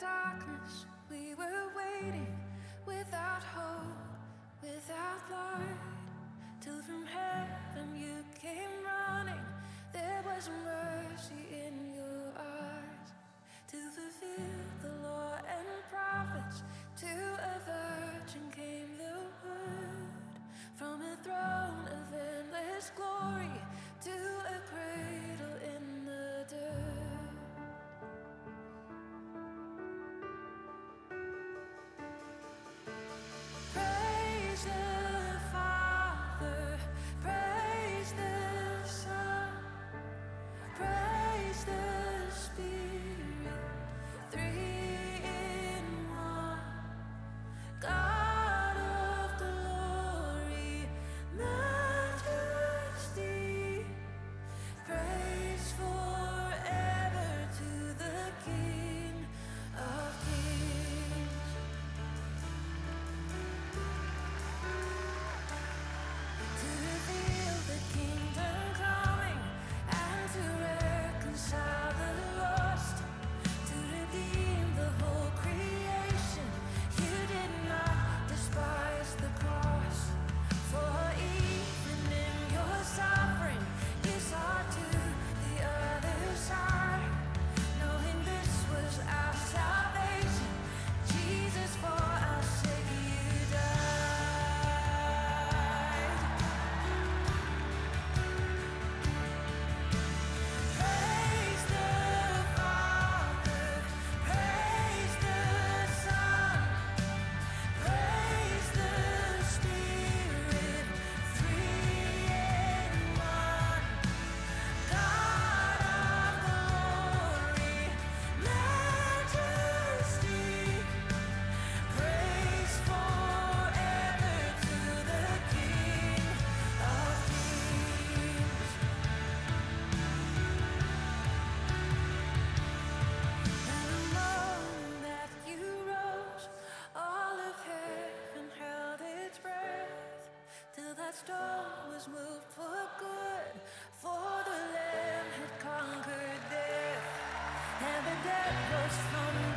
darkness, we were waiting without hope, without light. Till from heaven you came running. There was mercy in your eyes to fulfill the law and prophets. To a virgin came the word from a throne of endless glory that burst from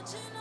Did you know?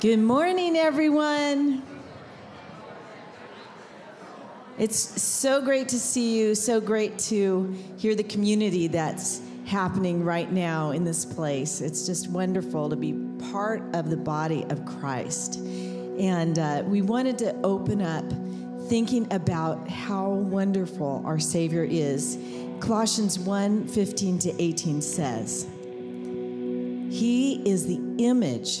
Good morning, everyone. It's so great to see you, so great to hear the community that's happening right now in this place. It's just wonderful to be part of the body of Christ. And uh, we wanted to open up thinking about how wonderful our Savior is. Colossians 1 15 to 18 says, He is the image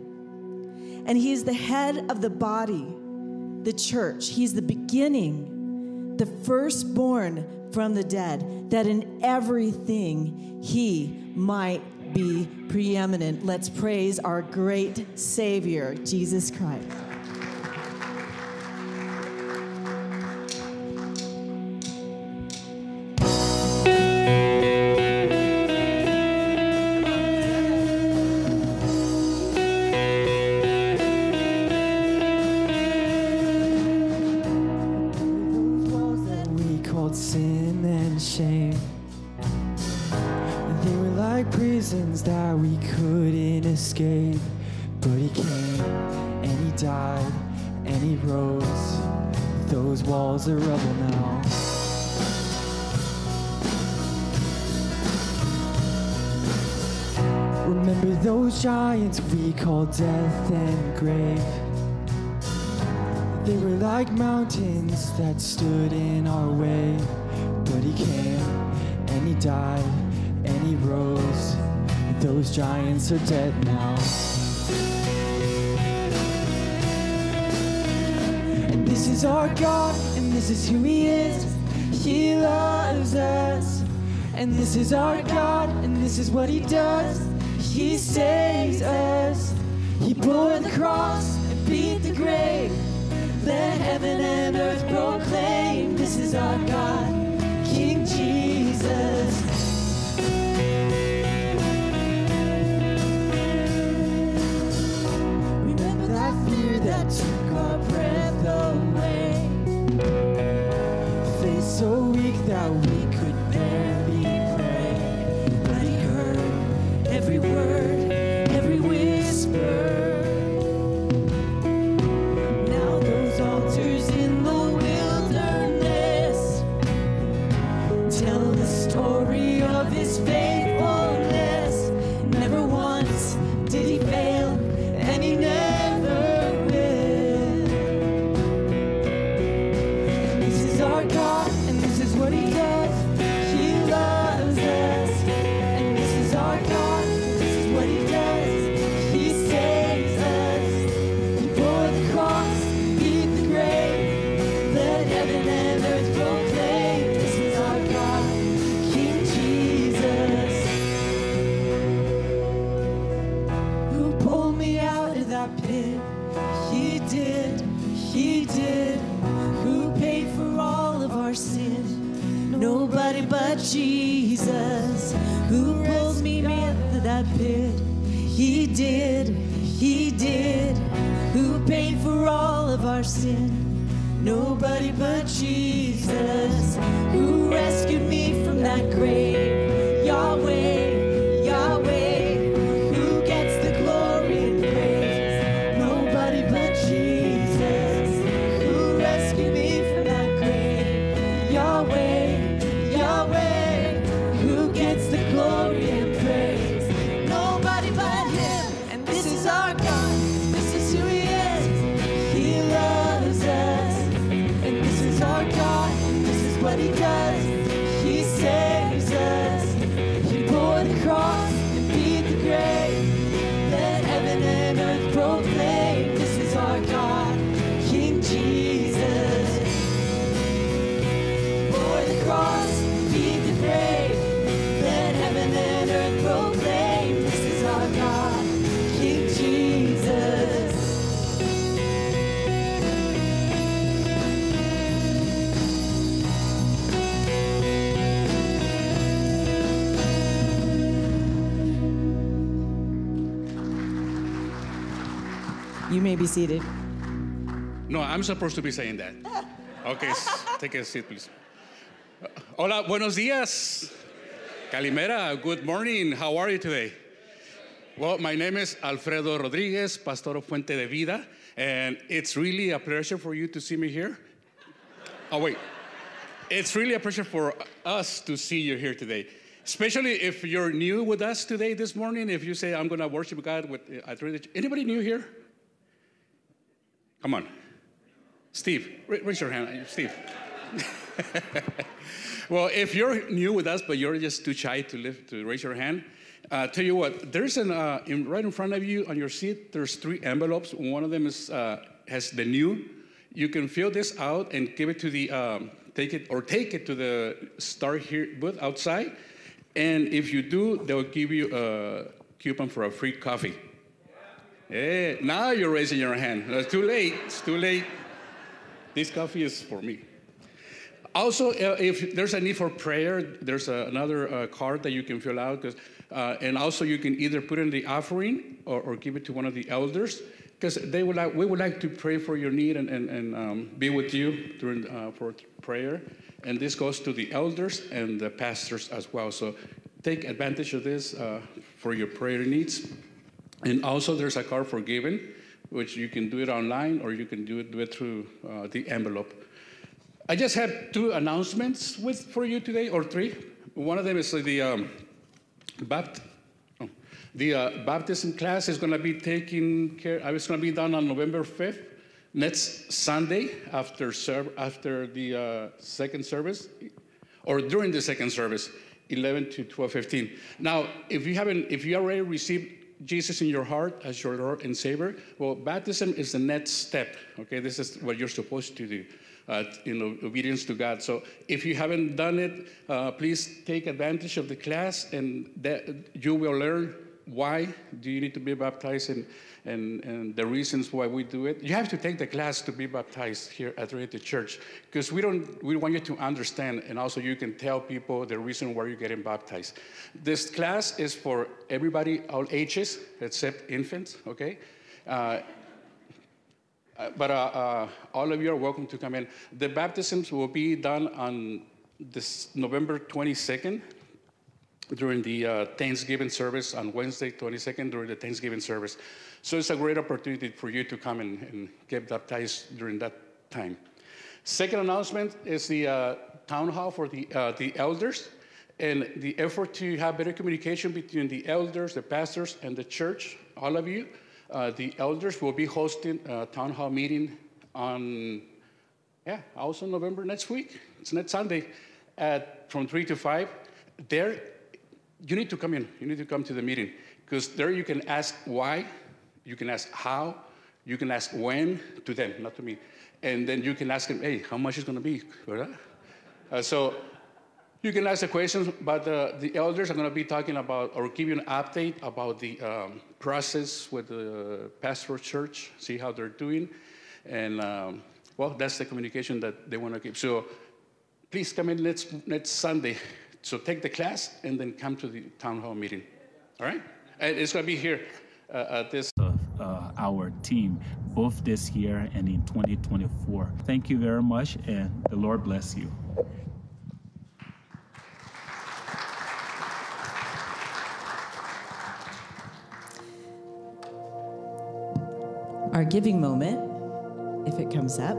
And he is the head of the body, the church. He's the beginning, the firstborn from the dead, that in everything he might be preeminent. Let's praise our great Savior, Jesus Christ. Death and grave. They were like mountains that stood in our way. But he came and he died and he rose. Those giants are dead now. And this is our God, and this is who he is. He loves us. And this is our God, and this is what he does. He saves us. Bore the cross and beat the grave. Let heaven and earth proclaim this is our God, King Jesus. Seated. No, I'm supposed to be saying that. Okay, take a seat, please. Hola, buenos días. Calimera, good morning. How are you today? Well, my name is Alfredo Rodriguez, Pastor of Fuente de Vida, and it's really a pleasure for you to see me here. Oh, wait. It's really a pleasure for us to see you here today. Especially if you're new with us today, this morning, if you say, I'm going to worship God with, uh, Anybody new here? Come on. Steve, raise your hand. Steve. well, if you're new with us, but you're just too shy to lift, to raise your hand, uh, tell you what, there's an, uh, in, right in front of you on your seat, there's three envelopes. One of them is, uh, has the new. You can fill this out and give it to the, um, take it, or take it to the Star here booth outside. And if you do, they'll give you a coupon for a free coffee. Yeah, now you're raising your hand. It's too late. It's too late. This coffee is for me. Also, uh, if there's a need for prayer, there's a, another uh, card that you can fill out. uh, and also, you can either put in the offering or, or give it to one of the elders, because they would like, we would like to pray for your need and, and, and um, be with you during uh, for prayer. And this goes to the elders and the pastors as well. So take advantage of this uh, for your prayer needs. And also, there's a card for giving, which you can do it online or you can do it, do it through uh, the envelope. I just have two announcements with, for you today, or three. One of them is the um, bapt- oh, the uh, baptism class is going to be taking care. uh, It's going to be done on November 5th, next Sunday after serv- after the uh, second service, or during the second service, 11 to 12:15. Now, if you haven't, if you already received Jesus in your heart as your Lord and Savior, well, baptism is the next step. Okay, this is what you're supposed to do. Uh, in obedience to God. So if you haven't done it, uh, please take advantage of the class, and that you will learn why do you need to be baptized and, and, and the reasons why we do it. You have to take the class to be baptized here at Trinity Church because we don't we want you to understand, and also you can tell people the reason why you're getting baptized. This class is for everybody, all ages except infants. Okay. Uh, but uh, uh, all of you are welcome to come in. The baptisms will be done on this November 22nd during the uh, Thanksgiving service on Wednesday 22nd during the Thanksgiving service. So it's a great opportunity for you to come and, and get baptized during that time. Second announcement is the uh, town hall for the, uh, the elders and the effort to have better communication between the elders, the pastors, and the church, all of you. Uh, the elders will be hosting a town hall meeting on, yeah, also November next week. It's next Sunday at from 3 to 5. There, you need to come in. You need to come to the meeting because there you can ask why, you can ask how, you can ask when to them, not to me. And then you can ask them, hey, how much is going to be? Uh, so you can ask the questions, but uh, the elders are going to be talking about or give you an update about the um, process with the pastoral church, see how they're doing. And um, well, that's the communication that they want to give. So please come in next, next Sunday. So take the class and then come to the town hall meeting. All right? And it's going to be here uh, at this. Uh, our team, both this year and in 2024. Thank you very much, and the Lord bless you. Our giving moment, if it comes up,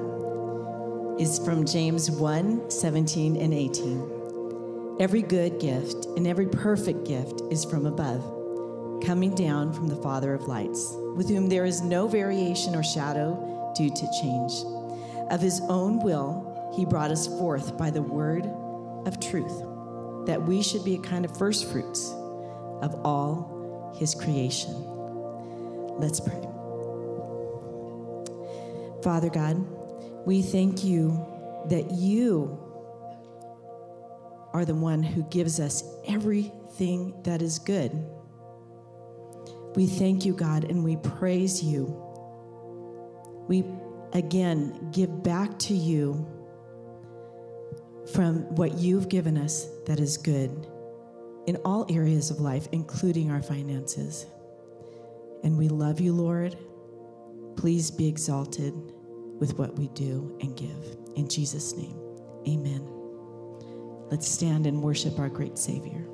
is from James 1 17 and 18. Every good gift and every perfect gift is from above, coming down from the Father of lights, with whom there is no variation or shadow due to change. Of his own will, he brought us forth by the word of truth, that we should be a kind of first fruits of all his creation. Let's pray. Father God, we thank you that you are the one who gives us everything that is good. We thank you, God, and we praise you. We again give back to you from what you've given us that is good in all areas of life, including our finances. And we love you, Lord. Please be exalted with what we do and give. In Jesus' name, amen. Let's stand and worship our great Savior.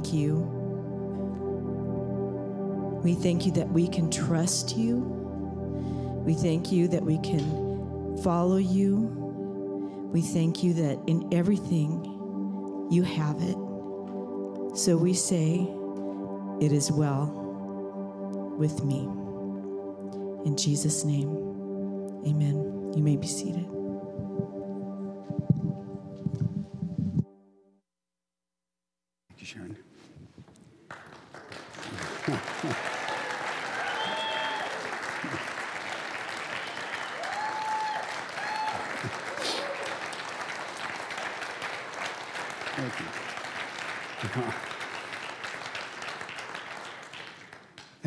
Thank you. We thank you that we can trust you. We thank you that we can follow you. We thank you that in everything you have it. So we say, It is well with me. In Jesus' name, amen. You may be seated.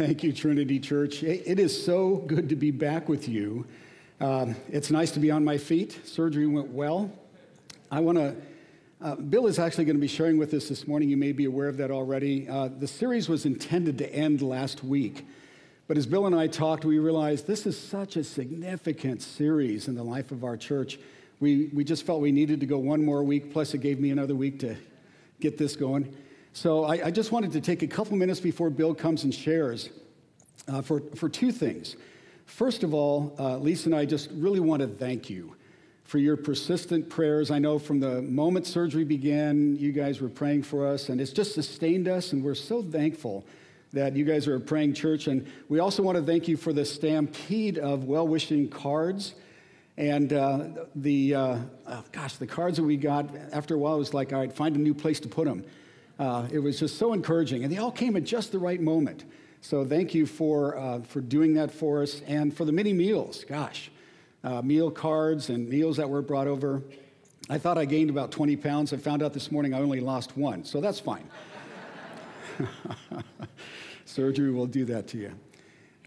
Thank you, Trinity Church. It is so good to be back with you. Um, it's nice to be on my feet. Surgery went well. I want to. Uh, Bill is actually going to be sharing with us this morning. You may be aware of that already. Uh, the series was intended to end last week. But as Bill and I talked, we realized this is such a significant series in the life of our church. We, we just felt we needed to go one more week, plus, it gave me another week to get this going. So I, I just wanted to take a couple minutes before Bill comes and shares uh, for, for two things. First of all, uh, Lisa and I just really want to thank you for your persistent prayers. I know from the moment surgery began, you guys were praying for us, and it's just sustained us, and we're so thankful that you guys are a praying church. And we also want to thank you for the stampede of well wishing cards. And uh, the, uh, oh, gosh, the cards that we got, after a while, it was like, all right, find a new place to put them. Uh, it was just so encouraging. And they all came at just the right moment. So thank you for, uh, for doing that for us and for the many meals. Gosh, uh, meal cards and meals that were brought over. I thought I gained about 20 pounds. I found out this morning I only lost one, so that's fine. Surgery will do that to you.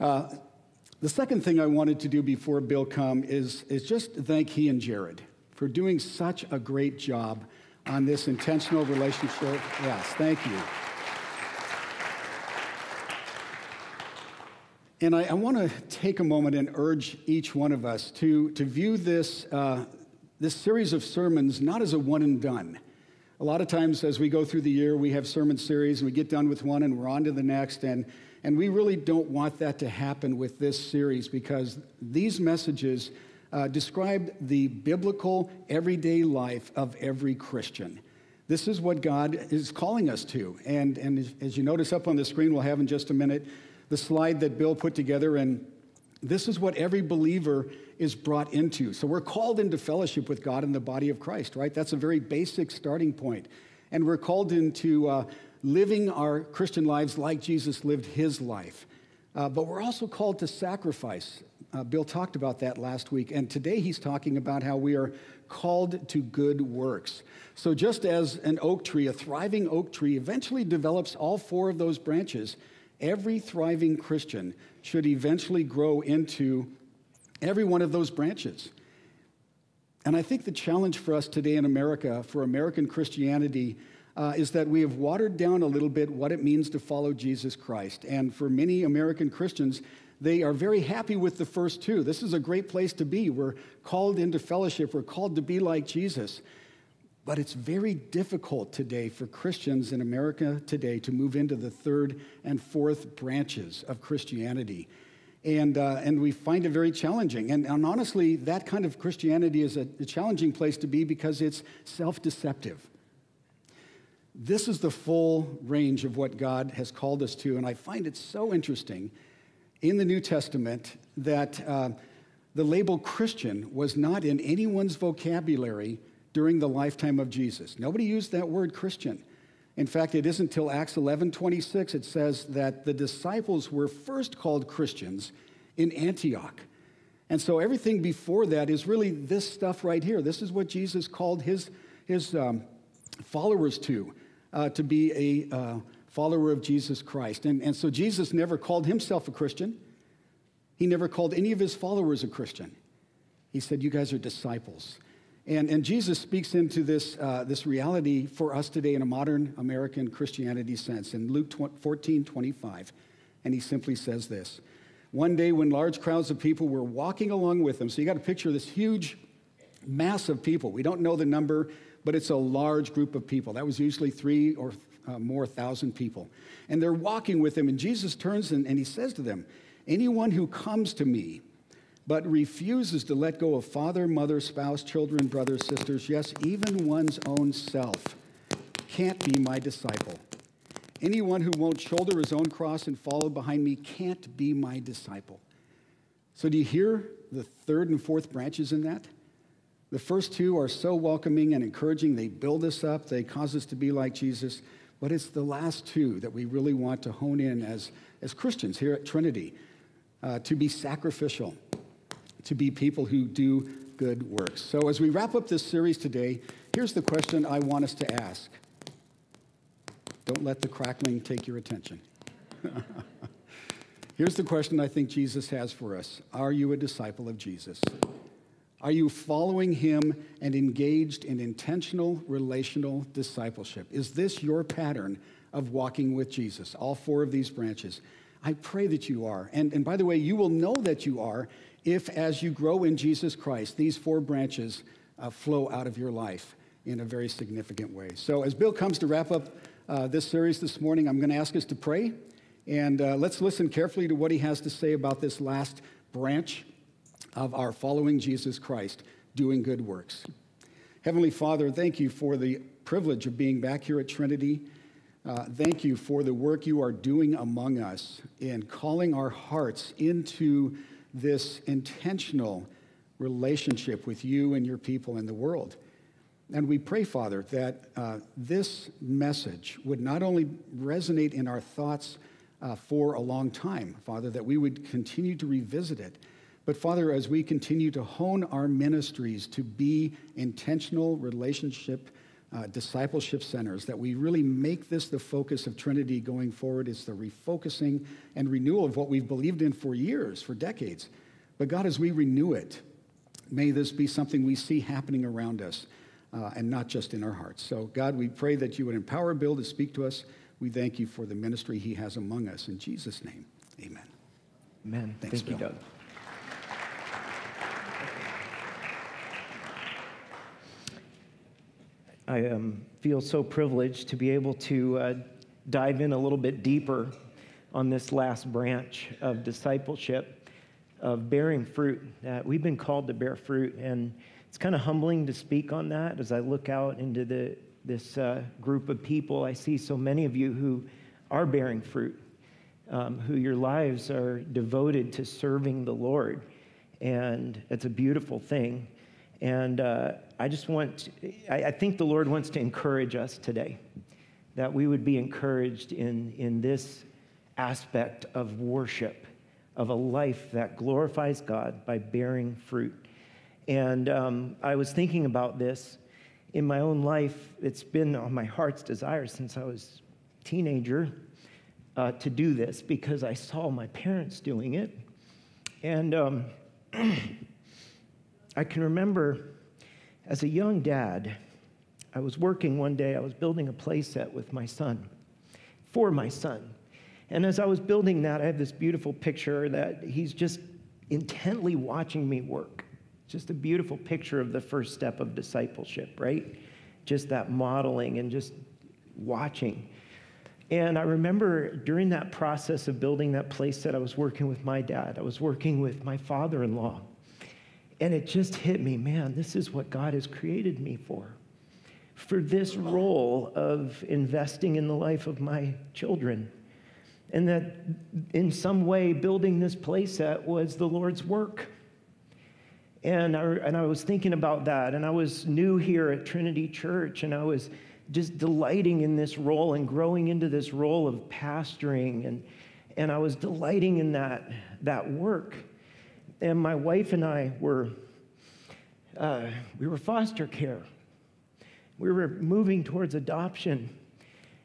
Uh, the second thing I wanted to do before Bill come is, is just thank he and Jared for doing such a great job on this intentional relationship. Yes, thank you. And I, I want to take a moment and urge each one of us to, to view this, uh, this series of sermons not as a one and done. A lot of times, as we go through the year, we have sermon series and we get done with one and we're on to the next. And, and we really don't want that to happen with this series because these messages uh, describe the biblical, everyday life of every Christian. This is what God is calling us to. And, and as- as you notice up on the screen, we'll have in just a minute the slide that Bill put together. And this is what every believer is brought into. So we're called into fellowship with God in the body of Christ, right? That's a very basic starting point. And we're called into uh, living our Christian lives like Jesus lived his life. Uh, but we're also called to sacrifice. Uh, Bill talked about that last week. And today he's talking about how we are called to good works. So just as an oak tree, a thriving oak tree, eventually develops all four of those branches, every thriving Christian should eventually grow into every one of those branches. And I think the challenge for us today in America, for American Christianity, uh, is that we have watered down a little bit what it means to follow Jesus Christ. And for many American Christians, they are very happy with the first two. This is a great place to be. We're called into fellowship, we're called to be like Jesus. But it's very difficult today for Christians in America today to move into the third and fourth branches of Christianity. And, uh, and we find it very challenging. And, and honestly, that kind of Christianity is a, a challenging place to be because it's self deceptive. This is the full range of what God has called us to. And I find it so interesting in the New Testament that uh, the label Christian was not in anyone's vocabulary during the lifetime of Jesus. Nobody used that word Christian. In fact, it isn't until Acts 11 26 it says that the disciples were first called Christians in Antioch. And so everything before that is really this stuff right here. This is what Jesus called his, his um, followers to, uh, to be a uh, follower of Jesus Christ. And, and so Jesus never called himself a Christian, he never called any of his followers a Christian. He said, You guys are disciples. And, and Jesus speaks into this, uh, this reality for us today in a modern American Christianity sense in Luke 14 25. And he simply says this One day, when large crowds of people were walking along with him, so you got to picture this huge mass of people. We don't know the number, but it's a large group of people. That was usually three or uh, more thousand people. And they're walking with him, and Jesus turns and, and he says to them, Anyone who comes to me, but refuses to let go of father, mother, spouse, children, brothers, sisters, yes, even one's own self, can't be my disciple. Anyone who won't shoulder his own cross and follow behind me can't be my disciple. So, do you hear the third and fourth branches in that? The first two are so welcoming and encouraging. They build us up, they cause us to be like Jesus. But it's the last two that we really want to hone in as, as Christians here at Trinity uh, to be sacrificial, to be people who do good works. So, as we wrap up this series today, here's the question I want us to ask don't let the crackling take your attention. Here's the question I think Jesus has for us Are you a disciple of Jesus? Are you following him and engaged in intentional relational discipleship? Is this your pattern of walking with Jesus? All four of these branches. I pray that you are. And, and by the way, you will know that you are if, as you grow in Jesus Christ, these four branches uh, flow out of your life in a very significant way. So, as Bill comes to wrap up uh, this series this morning, I'm going to ask us to pray. And uh, let's listen carefully to what he has to say about this last branch of our following Jesus Christ, doing good works. Heavenly Father, thank you for the privilege of being back here at Trinity. Uh, thank you for the work you are doing among us in calling our hearts into this intentional relationship with you and your people in the world. And we pray, Father, that uh, this message would not only resonate in our thoughts uh, for a long time, Father, that we would continue to revisit it. But Father, as we continue to hone our ministries to be intentional relationship, uh, discipleship centers, that we really make this the focus of Trinity going forward. It's the refocusing and renewal of what we've believed in for years, for decades. But God, as we renew it, may this be something we see happening around us uh, and not just in our hearts. So, God, we pray that you would empower Bill to speak to us. We thank you for the ministry he has among us. In Jesus' name, amen. Amen. Thanks, Thank you, Doug. I um, feel so privileged to be able to uh, dive in a little bit deeper on this last branch of discipleship, of bearing fruit. That we've been called to bear fruit, and it's kind of humbling to speak on that as I look out into the, this uh, group of people. I see so many of you who are bearing fruit, um, who your lives are devoted to serving the Lord. And it's a beautiful thing. And uh, I just want, I, I think the Lord wants to encourage us today that we would be encouraged in, in this aspect of worship, of a life that glorifies God by bearing fruit. And um, I was thinking about this in my own life. It's been on my heart's desire since I was a teenager uh, to do this because I saw my parents doing it. And um, I can remember as a young dad, I was working one day, I was building a playset with my son, for my son. And as I was building that, I have this beautiful picture that he's just intently watching me work. Just a beautiful picture of the first step of discipleship, right? Just that modeling and just watching. And I remember during that process of building that playset, I was working with my dad, I was working with my father in law. And it just hit me man, this is what God has created me for. For this role of investing in the life of my children. And that in some way, building this playset was the Lord's work. And I, and I was thinking about that, and I was new here at Trinity Church, and I was just delighting in this role and growing into this role of pastoring, and, and I was delighting in that, that work and my wife and I were, uh, we were foster care. We were moving towards adoption.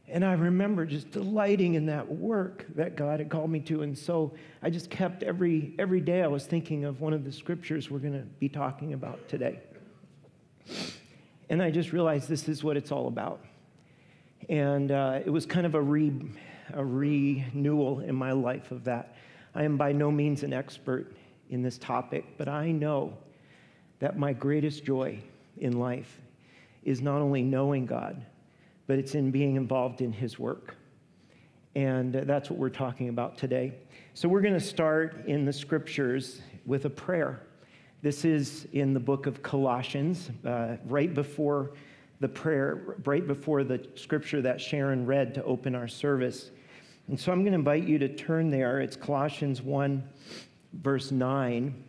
And I remember just delighting in that work that God had called me to. And so I just kept every, every day I was thinking of one of the scriptures we're going to be talking about today. And I just realized this is what it's all about. And uh, it was kind of a, re, a renewal in my life of that. I am by no means an expert in this topic, but I know that my greatest joy in life is not only knowing God, but it's in being involved in His work. And that's what we're talking about today. So we're going to start in the scriptures with a prayer. This is in the book of Colossians, uh, right before the prayer, right before the scripture that Sharon read to open our service. And so I'm going to invite you to turn there. It's Colossians 1, verse 9.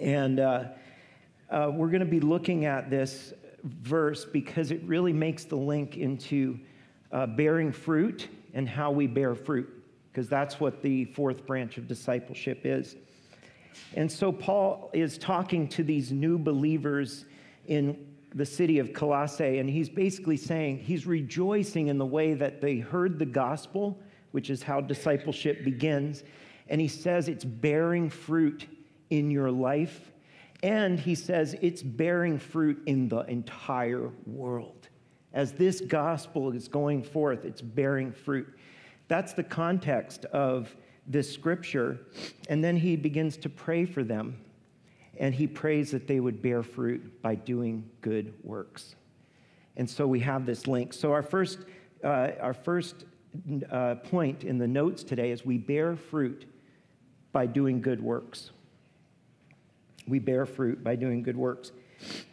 And uh, uh, we're going to be looking at this verse because it really makes the link into uh, bearing fruit and how we bear fruit, because that's what the fourth branch of discipleship is. And so Paul is talking to these new believers in the city of Colossae, and he's basically saying he's rejoicing in the way that they heard the gospel, which is how discipleship begins. And he says it's bearing fruit in your life. And he says it's bearing fruit in the entire world. As this gospel is going forth, it's bearing fruit. That's the context of this scripture. And then he begins to pray for them. And he prays that they would bear fruit by doing good works. And so we have this link. So our first, uh, our first uh, point in the notes today is we bear fruit by doing good works. We bear fruit by doing good works.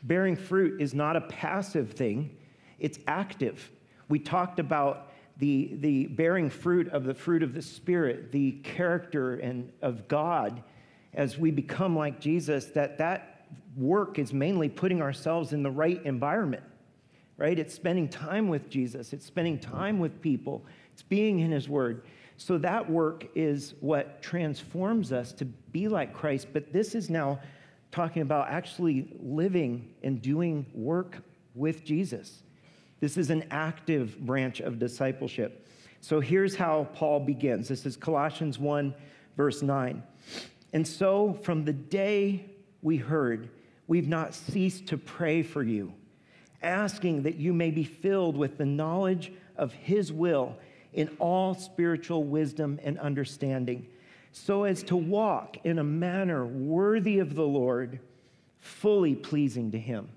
Bearing fruit is not a passive thing, it's active. We talked about the, the bearing fruit of the fruit of the Spirit, the character and of God as we become like Jesus, that that work is mainly putting ourselves in the right environment, right? It's spending time with Jesus, it's spending time with people, it's being in His Word. So that work is what transforms us to be like Christ. But this is now talking about actually living and doing work with Jesus. This is an active branch of discipleship. So here's how Paul begins. This is Colossians 1, verse 9. And so from the day we heard, we've not ceased to pray for you, asking that you may be filled with the knowledge of his will in all spiritual wisdom and understanding, so as to walk in a manner worthy of the Lord, fully pleasing to him.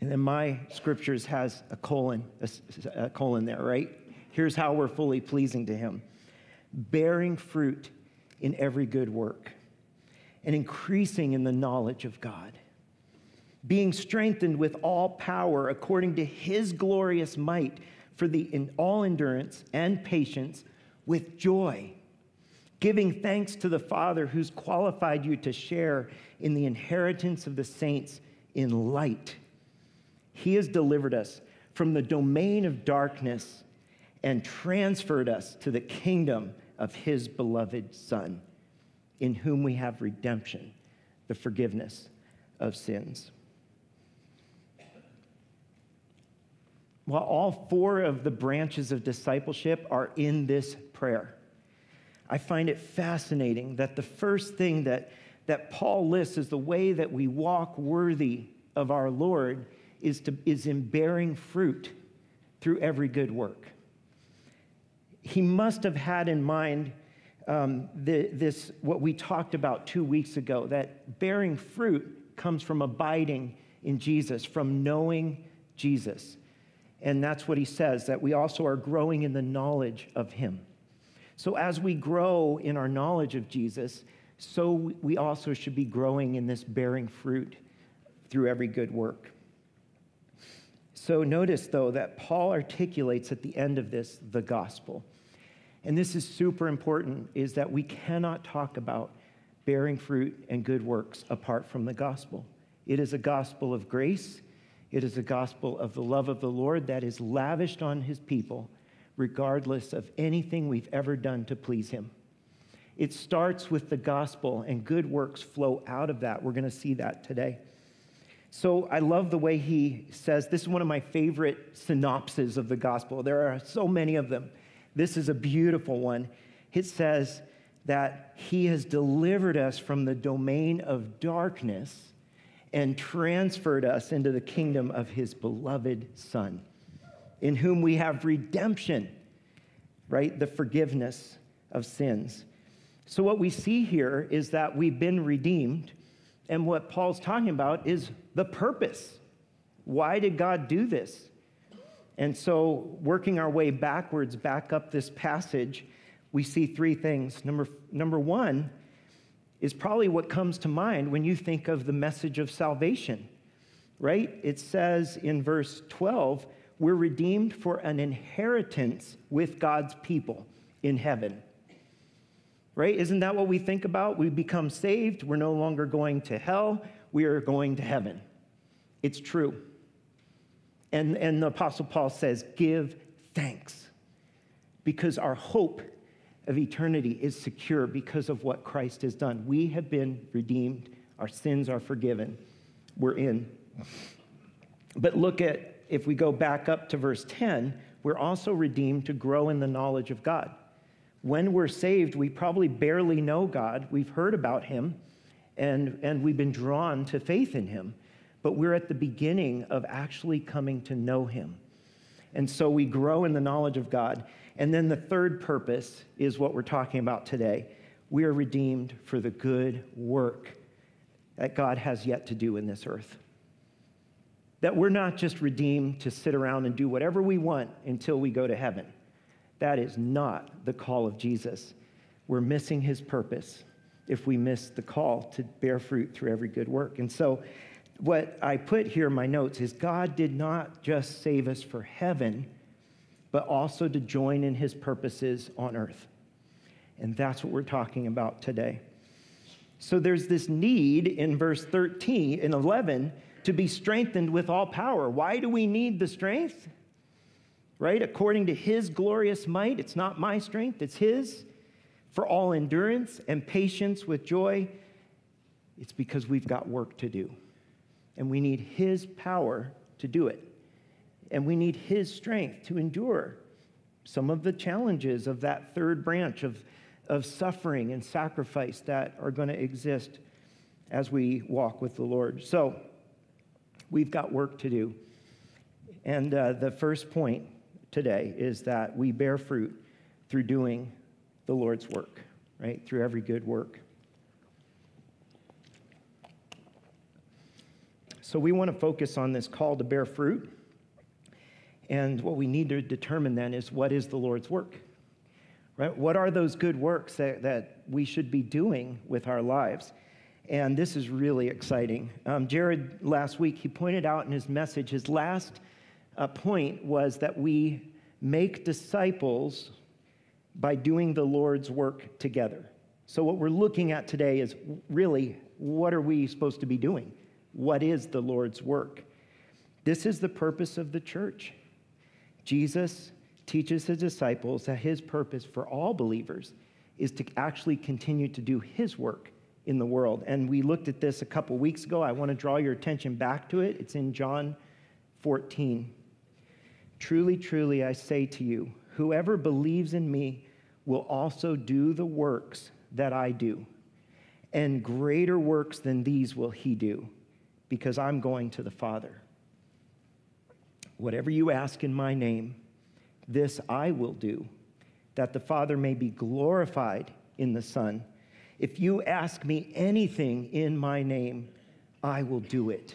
And then my scriptures has a colon, a, a colon there, right? Here's how we're fully pleasing to him. Bearing fruit in every good work and increasing in the knowledge of God, being strengthened with all power according to his glorious might for the in all endurance and patience with joy, giving thanks to the Father who's qualified you to share in the inheritance of the saints in light. He has delivered us from the domain of darkness and transferred us to the kingdom of his beloved Son, in whom we have redemption, the forgiveness of sins. While all four of the branches of discipleship are in this prayer, I find it fascinating that the first thing that, that Paul lists is the way that we walk worthy of our Lord is, to, is in bearing fruit through every good work. He must have had in mind um, the, this, what we talked about two weeks ago, that bearing fruit comes from abiding in Jesus, from knowing Jesus. And that's what he says, that we also are growing in the knowledge of him. So as we grow in our knowledge of Jesus, so we also should be growing in this bearing fruit through every good work. So notice, though, that Paul articulates at the end of this the gospel. And this is super important is that we cannot talk about bearing fruit and good works apart from the gospel. It is a gospel of grace. It is a gospel of the love of the Lord that is lavished on his people, regardless of anything we've ever done to please him. It starts with the gospel, and good works flow out of that. We're going to see that today. So I love the way he says, this is one of my favorite synopses of the gospel. There are so many of them. This is a beautiful one. It says that he has delivered us from the domain of darkness and transferred us into the kingdom of his beloved Son, in whom we have redemption, right? The forgiveness of sins. So, what we see here is that we've been redeemed. And what Paul's talking about is the purpose. Why did God do this? And so, working our way backwards, back up this passage, we see three things. Number, number one is probably what comes to mind when you think of the message of salvation, right? It says in verse 12, we're redeemed for an inheritance with God's people in heaven. Right? Isn't that what we think about? We become saved. We're no longer going to hell. We are going to heaven. It's true. And, and the Apostle Paul says, give thanks because our hope of eternity is secure because of what Christ has done. We have been redeemed, our sins are forgiven. We're in. But look at, if we go back up to verse 10, we're also redeemed to grow in the knowledge of God. When we're saved, we probably barely know God. We've heard about him and, and we've been drawn to faith in him, but we're at the beginning of actually coming to know him. And so we grow in the knowledge of God. And then the third purpose is what we're talking about today. We are redeemed for the good work that God has yet to do in this earth. That we're not just redeemed to sit around and do whatever we want until we go to heaven. That is not the call of Jesus. We're missing his purpose if we miss the call to bear fruit through every good work. And so, what I put here in my notes is God did not just save us for heaven, but also to join in his purposes on earth. And that's what we're talking about today. So there's this need in verse 13 and 11 to be strengthened with all power. Why do we need the strength? Right? According to his glorious might, it's not my strength, it's his. For all endurance and patience with joy, it's because we've got work to do. And we need his power to do it and we need His strength to endure some of the challenges of that third branch of, of suffering and sacrifice that are going to exist as we walk with the Lord. So, we've got work to do. And uh, the first point today is that we bear fruit through doing the Lord's work, right? Through every good work. So, we want to focus on this call to bear fruit. And what we need to determine then is what is the Lord's work? Right? What are those good works that, that we should be doing with our lives? And this is really exciting. Um, Jared, last week, he pointed out in his message, his last uh, point was that we make disciples by doing the Lord's work together. So, what we're looking at today is really what are we supposed to be doing? What is the Lord's work? This is the purpose of the church. Jesus teaches his disciples that his purpose for all believers is to actually continue to do his work in the world. And we looked at this a couple weeks ago. I want to draw your attention back to it. It's in John 14. Truly, truly, I say to you, whoever believes in me will also do the works that I do. And greater works than these will he do, because I'm going to the Father. Whatever you ask in my name, this I will do, that the Father may be glorified in the Son. If you ask me anything in my name, I will do it.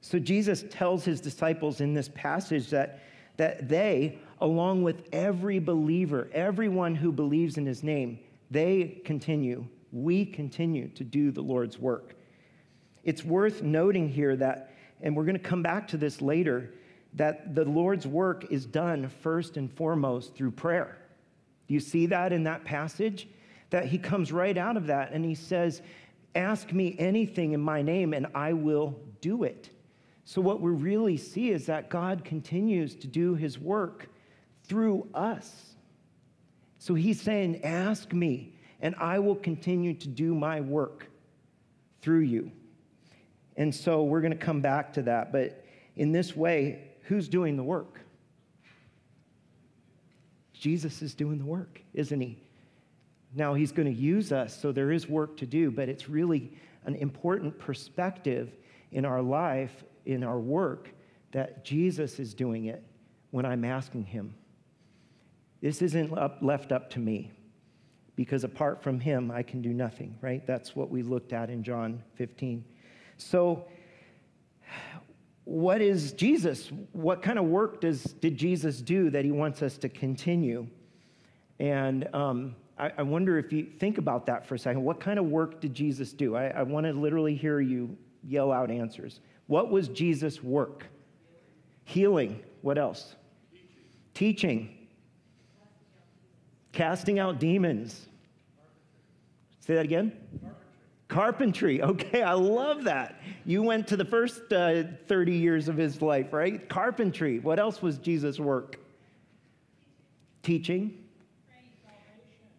So Jesus tells his disciples in this passage that, that they, along with every believer, everyone who believes in his name, they continue, we continue to do the Lord's work. It's worth noting here that and we're going to come back to this later, that the Lord's work is done first and foremost through prayer. Do you see that in that passage? That he comes right out of that and he says, Ask me anything in my name and I will do it. So, what we really see is that God continues to do his work through us. So, he's saying, Ask me and I will continue to do my work through you. And so we're going to come back to that. But in this way, who's doing the work? Jesus is doing the work, isn't he? Now he's going to use us, so there is work to do, but it's really an important perspective in our life, in our work, that Jesus is doing it when I'm asking Him. This isn't up, left up to me because apart from Him, I can do nothing, right? That's what we looked at in John 15. So, what is Jesus? What kind of work does, did Jesus do that He wants us to continue? And um, I, I, wonder if you think about that for a second. What kind of work did Jesus do? I, I want to literally hear you yell out answers. What was Jesus' work? Healing. What else? Teaching. Teaching. Casting out demons. Say that again? Carpentry. Carpentry. Okay, I love that. You went to the first uh, 30 years of his life, right? Carpentry. What else was Jesus' work? Teaching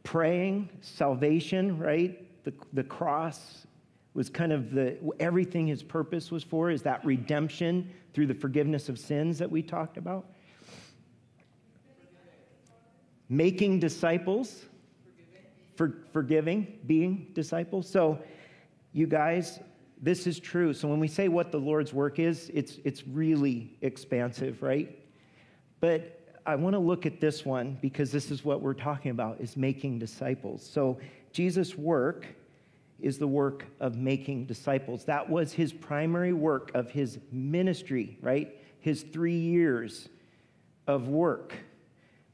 praying, salvation, right? The, the cross was kind of the everything his purpose was for is that redemption through the forgiveness of sins that we talked about. Making disciples, for, forgiving, being disciples. So, you guys, this is true. So, when we say what the Lord's work is, it's, it's really expansive, right? But I want to look at this one because this is what we're talking about is making disciples. So Jesus' work is the work of making disciples. That was his primary work of his ministry, right? His 3 years of work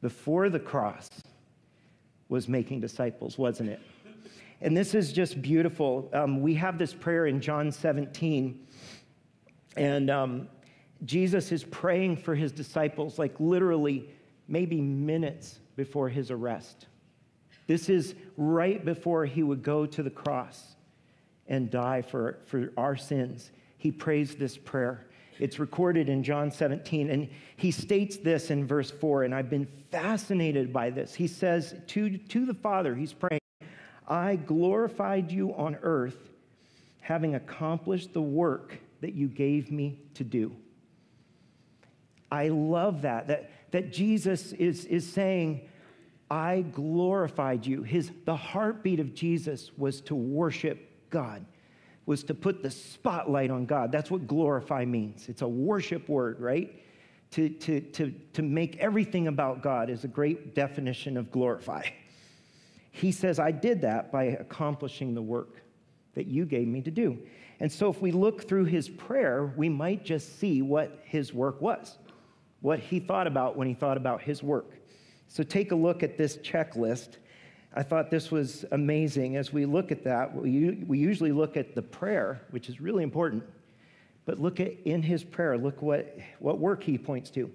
before the cross was making disciples, wasn't it? And this is just beautiful. Um, we have this prayer in John 17, and um, Jesus is praying for his disciples, like literally maybe minutes before his arrest. This is right before he would go to the cross and die for, for our sins. He prays this prayer. It's recorded in John 17, and he states this in verse 4, and I've been fascinated by this. He says to, to the Father, he's praying, I glorified you on earth, having accomplished the work that you gave me to do. I love that, that, that Jesus is, is saying, I glorified you. His, the heartbeat of Jesus was to worship God, was to put the spotlight on God. That's what glorify means. It's a worship word, right? To, to, to, to make everything about God is a great definition of glorify. He says, I did that by accomplishing the work that you gave me to do. And so, if we look through his prayer, we might just see what his work was what he thought about when he thought about his work. So take a look at this checklist. I thought this was amazing. As we look at that, we, we usually look at the prayer, which is really important. But look at in his prayer, look what, what work he points to.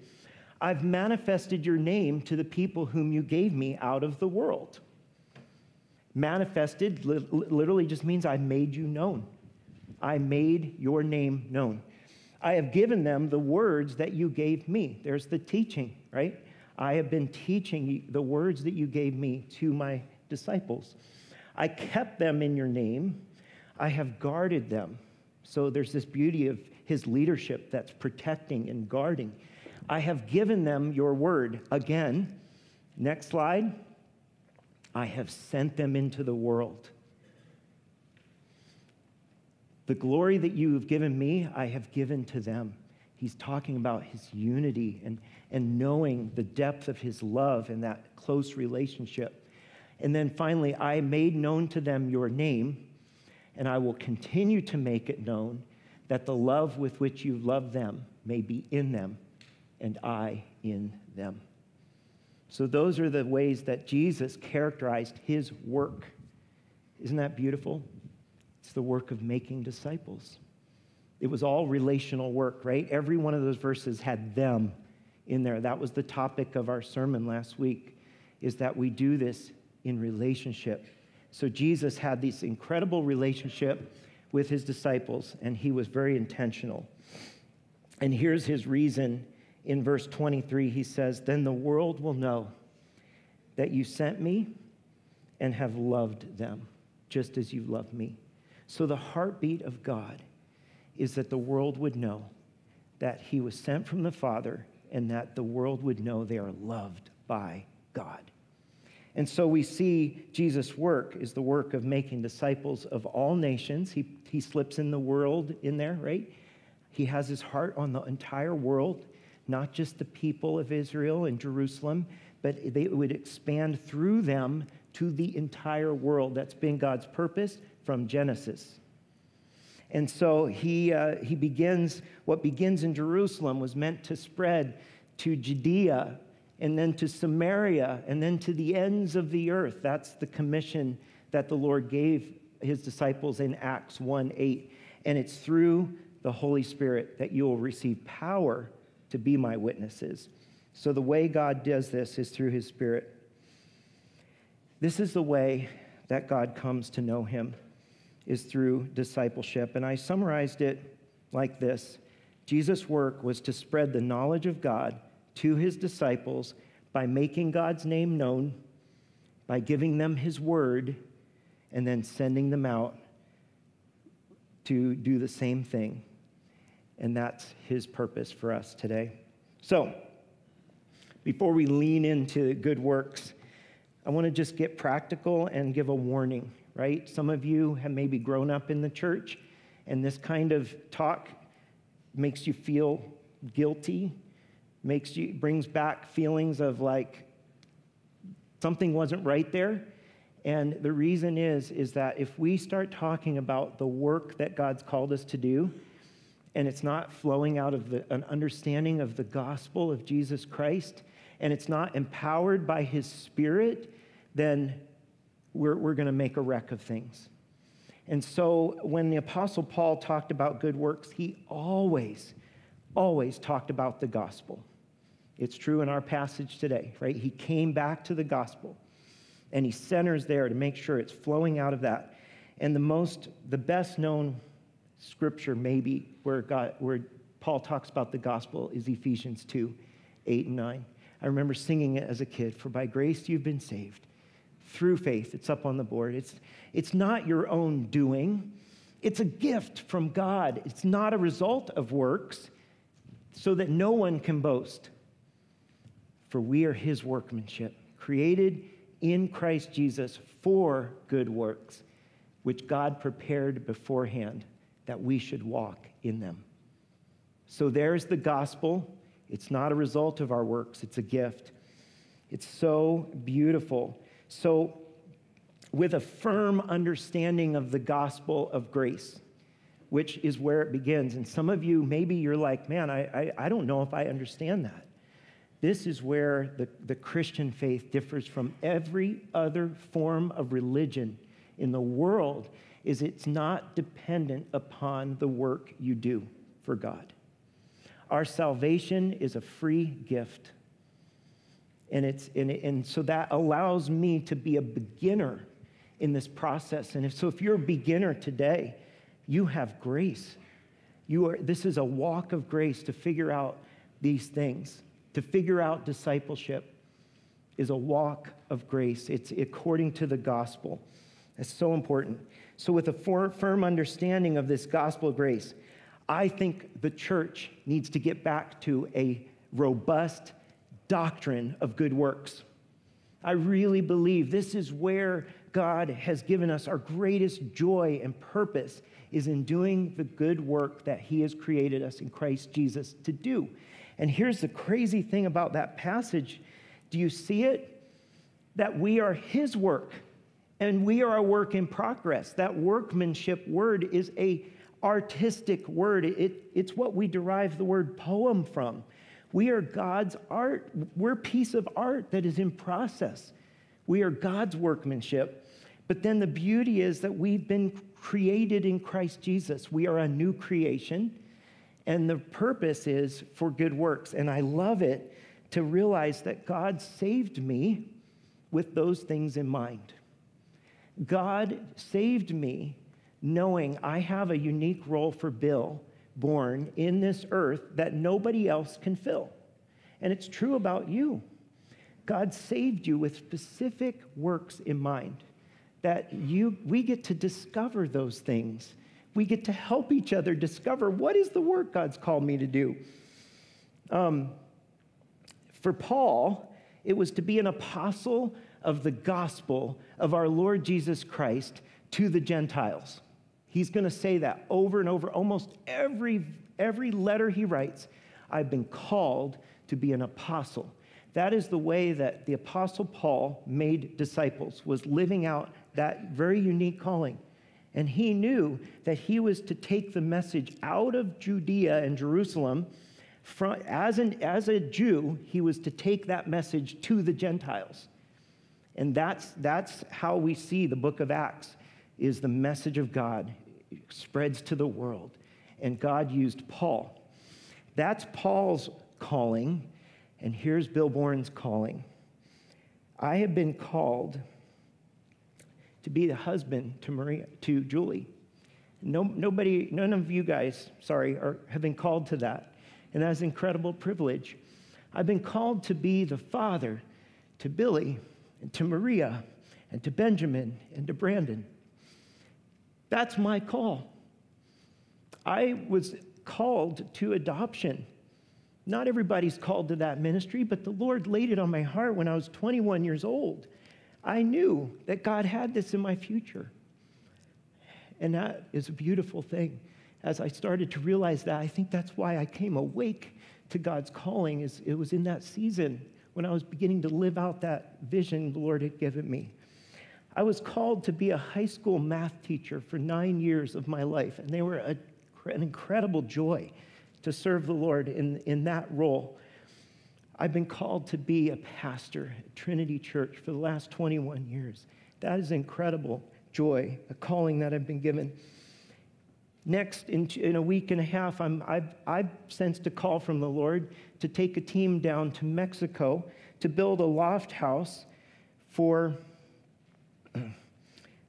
I've manifested your name to the people whom you gave me out of the world. Manifested literally just means I made you known. I made your name known. I have given them the words that you gave me. There's the teaching, right? I have been teaching the words that you gave me to my disciples. I kept them in your name. I have guarded them. So there's this beauty of his leadership that's protecting and guarding. I have given them your word. Again, next slide. I have sent them into the world. The glory that you have given me, I have given to them. He's talking about his unity and, and knowing the depth of his love and that close relationship. And then finally, I made known to them your name, and I will continue to make it known that the love with which you love them may be in them, and I in them. So, those are the ways that Jesus characterized his work. Isn't that beautiful? It's the work of making disciples. It was all relational work, right? Every one of those verses had them in there. That was the topic of our sermon last week, is that we do this in relationship. So Jesus had this incredible relationship with his disciples, and he was very intentional. And here's his reason in verse 23 he says, Then the world will know that you sent me and have loved them just as you love me. So, the heartbeat of God is that the world would know that he was sent from the Father and that the world would know they are loved by God. And so we see Jesus' work is the work of making disciples of all nations. He, he slips in the world in there, right? He has his heart on the entire world, not just the people of Israel and Jerusalem, but they would expand through them to the entire world. That's been God's purpose from Genesis. And so he, uh, he begins, what begins in Jerusalem was meant to spread to Judea and then to Samaria and then to the ends of the earth. That's the commission that the Lord gave his disciples in Acts 1 8. And it's through the Holy Spirit that you will receive power to be my witnesses. So the way God does this is through his Spirit. This is the way that God comes to know him is through discipleship. And I summarized it like this Jesus' work was to spread the knowledge of God to his disciples by making God's name known, by giving them his word, and then sending them out to do the same thing. And that's his purpose for us today. So, before we lean into good works, I want to just get practical and give a warning, right? Some of you have maybe grown up in the church, and this kind of talk makes you feel guilty, makes you brings back feelings of like something wasn't right there. And the reason is is that if we start talking about the work that God's called us to do, and it's not flowing out of the, an understanding of the gospel of Jesus Christ, and it's not empowered by his spirit, then we're, we're going to make a wreck of things. And so when the Apostle Paul talked about good works, he always, always talked about the gospel. It's true in our passage today, right? He came back to the gospel and he centers there to make sure it's flowing out of that. And the most, the best known scripture, maybe, where, God, where Paul talks about the gospel is Ephesians 2 8 and 9. I remember singing it as a kid For by grace you've been saved through faith. It's up on the board. It's, it's not your own doing, it's a gift from God. It's not a result of works, so that no one can boast. For we are his workmanship, created in Christ Jesus for good works, which God prepared beforehand that we should walk in them. So there's the gospel. It's not a result of our works, it's a gift. It's so beautiful. So, with a firm understanding of the gospel of grace, which is where it begins. And some of you, maybe you're like, man, I, I, I don't know if I understand that. This is where the, the Christian faith differs from every other form of religion in the world is it's not dependent upon the work you do for God. Our salvation is a free gift. And, it's, and, and so that allows me to be a beginner in this process. And if, so if you're a beginner today, you have grace. You are, this is a walk of grace to figure out these things, to figure out discipleship is a walk of grace. It's according to the gospel. It's so important. So, with a firm understanding of this gospel of grace, I think the church needs to get back to a robust doctrine of good works. I really believe this is where God has given us our greatest joy and purpose is in doing the good work that he has created us in Christ Jesus to do. And here's the crazy thing about that passage. Do you see it? That we are his work and we are a work in progress. That workmanship word is a artistic word. It, it's what we derive the word poem from. We are God's art. We're a piece of art that is in process. We are God's workmanship. But then the beauty is that we've been created in Christ Jesus. We are a new creation, and the purpose is for good works. And I love it to realize that God saved me with those things in mind. God saved me knowing I have a unique role for Bill born in this earth that nobody else can fill. And it's true about you. God saved you with specific works in mind that you we get to discover those things. We get to help each other discover what is the work God's called me to do. Um, for Paul, it was to be an apostle of the gospel of our Lord Jesus Christ to the Gentiles. He's going to say that over and over, almost every, every letter he writes. I've been called to be an apostle. That is the way that the apostle Paul made disciples, was living out that very unique calling. And he knew that he was to take the message out of Judea and Jerusalem. From, as, an, as a Jew, he was to take that message to the Gentiles. And that's, that's how we see the book of Acts is the message of God spreads to the world. And God used Paul. That's Paul's calling. And here's Bill Bourne's calling. I have been called to be the husband to Maria, to Julie. No, nobody, none of you guys, sorry, are, have been called to that. And that's an incredible privilege. I've been called to be the father to Billy and to Maria and to Benjamin and to Brandon. That's my call. I was called to adoption. Not everybody's called to that ministry, but the Lord laid it on my heart when I was 21 years old. I knew that God had this in my future. And that is a beautiful thing. As I started to realize that, I think that's why I came awake to God's calling is it was in that season when I was beginning to live out that vision the Lord had given me. I was called to be a high school math teacher for nine years of my life, and they were a, an incredible joy to serve the Lord in, in that role. I've been called to be a pastor at Trinity Church for the last 21 years. That is incredible joy, a calling that I've been given. Next, in, in a week and a half, I've, I've sensed a call from the Lord to take a team down to Mexico to build a loft house for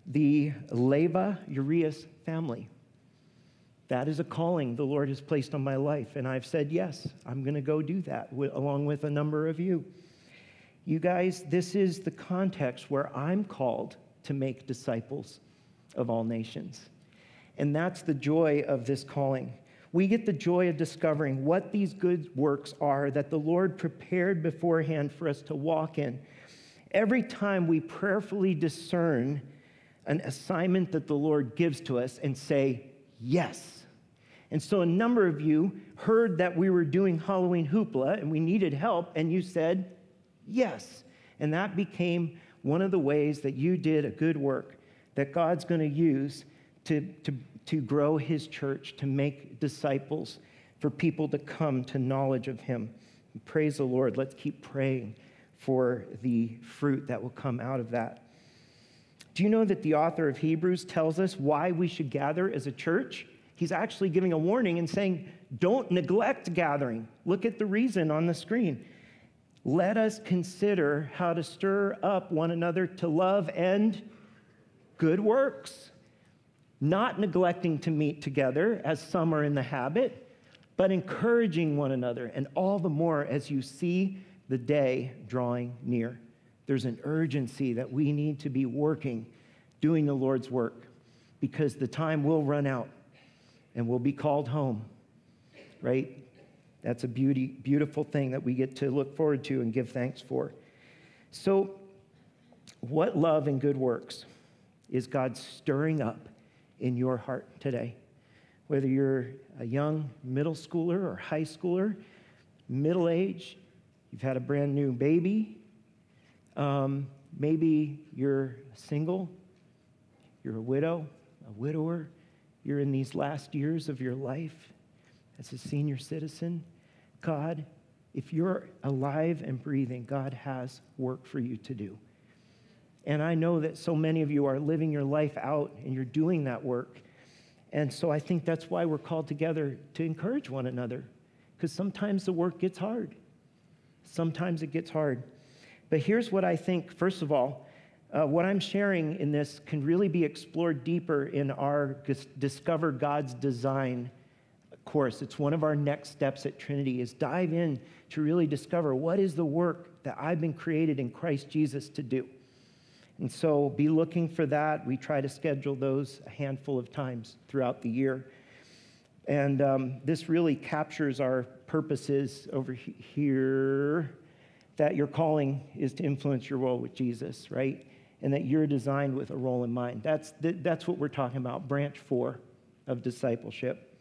the Leva Urias family. That is a calling the Lord has placed on my life. And I've said, yes, I'm going to go do that along with a number of you. You guys, this is the context where I'm called to make disciples of all nations. And that's the joy of this calling. We get the joy of discovering what these good works are that the Lord prepared beforehand for us to walk in. Every time we prayerfully discern an assignment that the Lord gives to us and say, yes, and so a number of you heard that we were doing Halloween hoopla and we needed help, and you said, yes. And that became one of the ways that you did a good work that God's going to use to, to, to grow his church, to make disciples, for people to come to knowledge of him. Praise the Lord. Let's keep praying for the fruit that will come out of that. Do you know that the author of Hebrews tells us why we should gather as a church? he's actually giving a warning and saying, don't neglect gathering. Look at the reason on the screen. Let us consider how to stir up one another to love and good works, not neglecting to meet together as some are in the habit, but encouraging one another, and all the more as you see the day drawing near. There's an urgency that we need to be working, doing the Lord's work, because the time will run out and we'll be called home, right? That's a beauty, beautiful thing that we get to look forward to and give thanks for. So, what love and good works is God stirring up in your heart today? Whether you're a young middle schooler or high schooler, middle age, you've had a brand new baby, um, maybe you're single, you're a widow, a widower, you're in these last years of your life as a senior citizen, God, if you're alive and breathing, God has work for you to do. And I know that so many of you are living your life out and you're doing that work. And so I think that's why we're called together to encourage one another, because sometimes the work gets hard. Sometimes it gets hard. But here's what I think first of all, uh, what I'm sharing in this can really be explored deeper in our Discover God's Design course. It's one of our next steps at Trinity is dive in to really discover what is the work that I've been created in Christ Jesus to do. And so be looking for that. We try to schedule those a handful of times throughout the year. And um, this really captures our purposes over here that your calling is to influence your world with Jesus, right? And that you're designed with a role in mind. That's, that's what we're talking about, branch four of discipleship.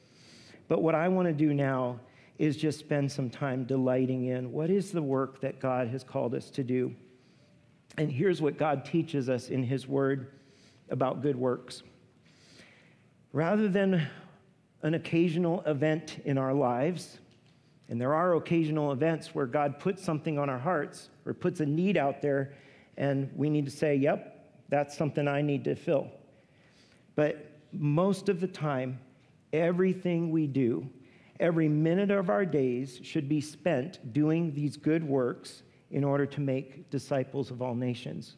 But what I want to do now is just spend some time delighting in what is the work that God has called us to do. And here's what God teaches us in His Word about good works. Rather than an occasional event in our lives, and there are occasional events where God puts something on our hearts or puts a need out there, and we need to say, Yep, that's something I need to fill. But most of the time, everything we do, every minute of our days should be spent doing these good works in order to make disciples of all nations.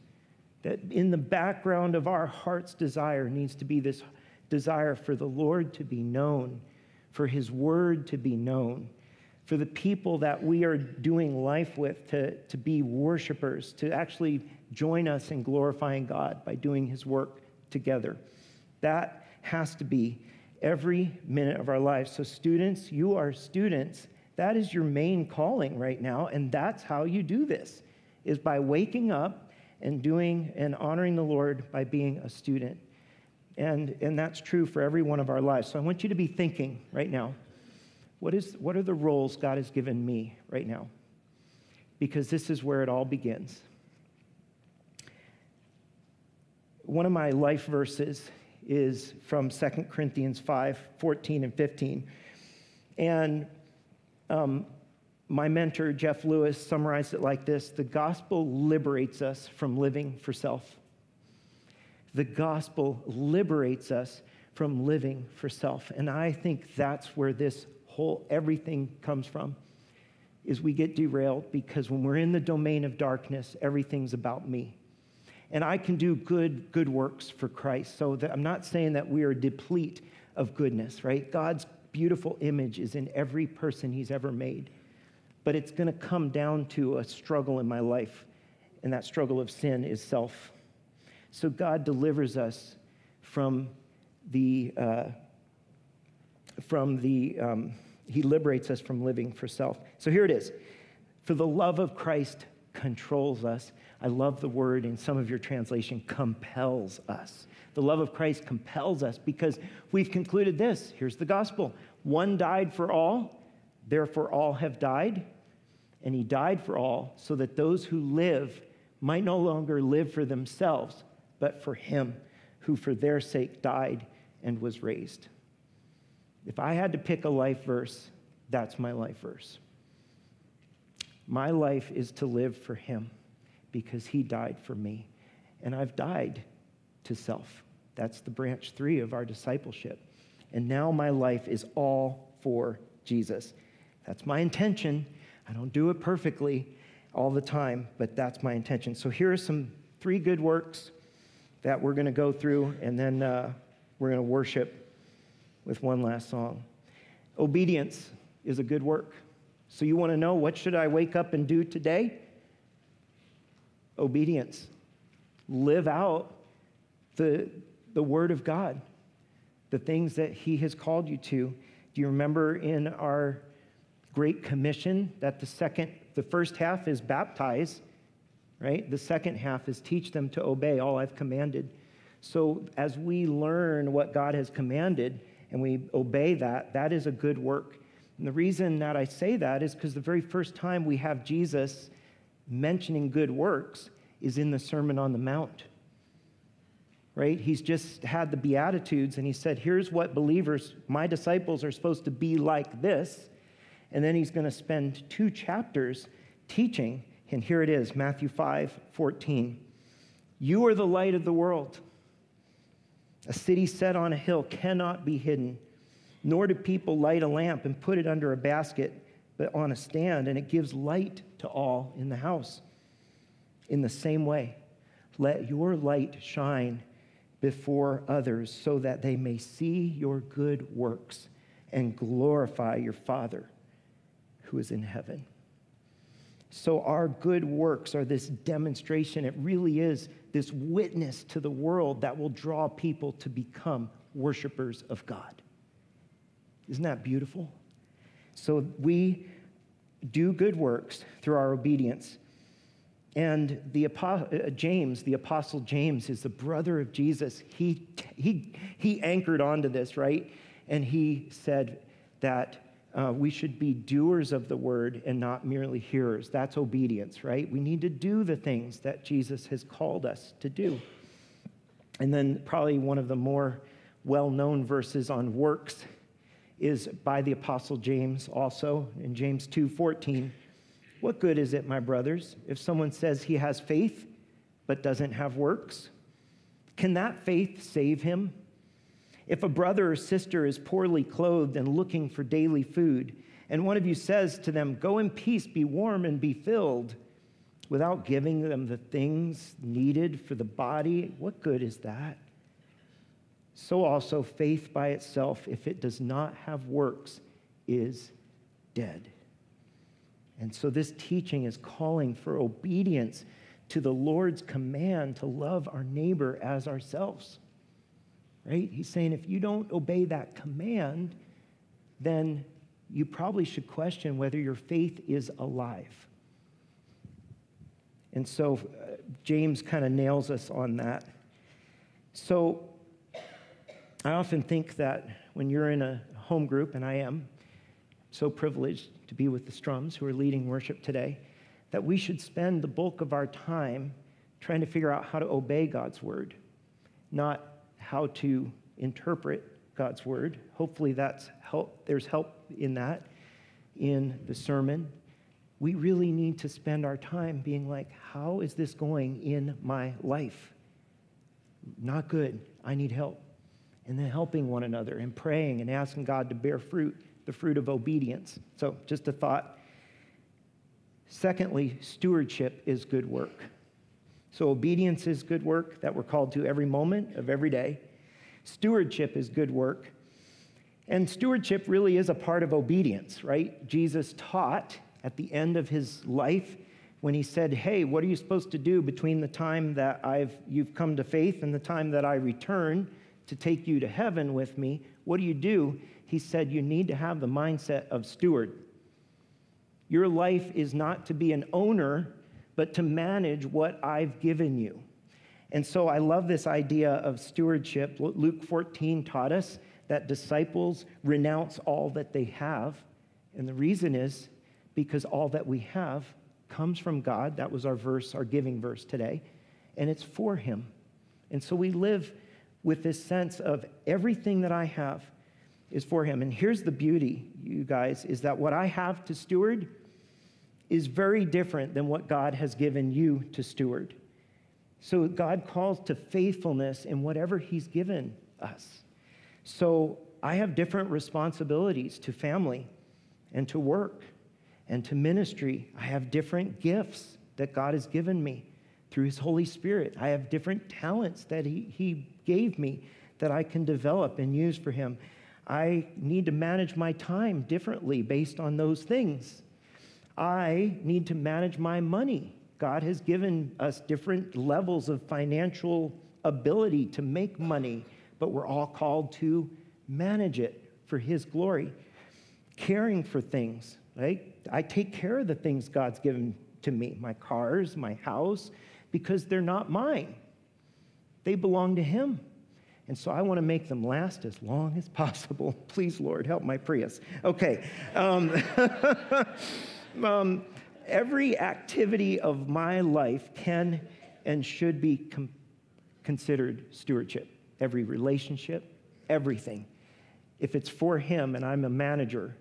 That in the background of our heart's desire needs to be this desire for the Lord to be known, for his word to be known, for the people that we are doing life with to, to be worshipers, to actually join us in glorifying God by doing his work together. That has to be every minute of our lives. So, students, you are students. That is your main calling right now, and that's how you do this is by waking up and doing and honoring the Lord by being a student. And, and that's true for every one of our lives. So I want you to be thinking right now what, is, what are the roles God has given me right now? Because this is where it all begins. One of my life verses is from 2 Corinthians 5 14 and 15. And um, my mentor, Jeff Lewis, summarized it like this The gospel liberates us from living for self. The gospel liberates us from living for self. And I think that's where this whole everything comes from is we get derailed because when we're in the domain of darkness, everything's about me. And I can do good good works for Christ. So that I'm not saying that we are deplete of goodness, right? God's beautiful image is in every person he's ever made. But it's going to come down to a struggle in my life, and that struggle of sin is self. So God delivers us from the, uh, from the, um, he liberates us from living for self. So here it is. For the love of Christ controls us. I love the word in some of your translation, compels us. The love of Christ compels us because we've concluded this. Here's the gospel one died for all, therefore all have died. And he died for all so that those who live might no longer live for themselves, but for him who for their sake died and was raised. If I had to pick a life verse, that's my life verse. My life is to live for him because he died for me. And I've died to self. That's the branch three of our discipleship. And now my life is all for Jesus. That's my intention. I don't do it perfectly all the time, but that's my intention. So here are some three good works that we're going to go through, and then uh, we're going to worship with one last song. Obedience is a good work. So you want to know what should I wake up and do today? Obedience. Live out the, the word of God, the things that he has called you to. Do you remember in our Great Commission that the second, the first half is baptize, right? The second half is teach them to obey all I've commanded. So as we learn what God has commanded and we obey that, that is a good work. And the reason that I say that is because the very first time we have Jesus mentioning good works is in the Sermon on the Mount. Right? He's just had the Beatitudes and he said, Here's what believers, my disciples, are supposed to be like this. And then he's going to spend two chapters teaching. And here it is Matthew 5 14. You are the light of the world. A city set on a hill cannot be hidden, nor do people light a lamp and put it under a basket, but on a stand, and it gives light to all in the house. In the same way, let your light shine before others so that they may see your good works and glorify your Father who is in heaven. So, our good works are this demonstration. It really is this witness to the world that will draw people to become worshipers of God. Isn't that beautiful? So, we do good works through our obedience. And the uh, James, the apostle James, is the brother of Jesus. He, he, he anchored onto this, right? And he said that uh, we should be doers of the word and not merely hearers. That's obedience, right? We need to do the things that Jesus has called us to do. And then, probably one of the more well known verses on works is by the apostle James also in James 2:14 what good is it my brothers if someone says he has faith but doesn't have works? Can that faith save him? If a brother or sister is poorly clothed and looking for daily food and one of you says to them go in peace be warm and be filled without giving them the things needed for the body what good is that so also faith by itself, if it does not have works, is dead. And so this teaching is calling for obedience to the Lord's command to love our neighbor as ourselves. Right? He's saying if you don't obey that command, then you probably should question whether your faith is alive. And so uh, James kind of nails us on that. So I often think that when you're in a home group, and I am so privileged to be with the Strums who are leading worship today, that we should spend the bulk of our time trying to figure out how to obey God's word, not how to interpret God's word. Hopefully, that's help. There's help in that in the sermon. We really need to spend our time being like, how is this going in my life? Not good. I need help and then helping one another and praying and asking God to bear fruit, the fruit of obedience. So, just a thought. Secondly, stewardship is good work. So, obedience is good work that we're called to every moment of every day. Stewardship is good work. And stewardship really is a part of obedience, right? Jesus taught at the end of his life when he said, Hey, what are you supposed to do between the time that I've, you've come to faith and the time that I return? To take you to heaven with me, what do you do? He said, You need to have the mindset of steward. Your life is not to be an owner, but to manage what I've given you. And so I love this idea of stewardship. Luke 14 taught us that disciples renounce all that they have. And the reason is because all that we have comes from God. That was our verse, our giving verse today. And it's for Him. And so we live with this sense of everything that I have is for him. And here's the beauty, you guys, is that what I have to steward is very different than what God has given you to steward. So God calls to faithfulness in whatever he's given us. So I have different responsibilities to family and to work and to ministry. I have different gifts that God has given me through his Holy Spirit. I have different talents that he, he gave me that I can develop and use for Him. I need to manage my time differently based on those things. I need to manage my money. God has given us different levels of financial ability to make money, but we're all called to manage it for His glory. Caring for things, right? I take care of the things God's given to me my cars, my house, because they're not mine. They belong to Him. And so I want to make them last as long as possible. Please, Lord, help my Prius. Okay. Um, um, every activity of my life can and should be com- considered stewardship. Every relationship, everything. If it's for Him and I'm a manager,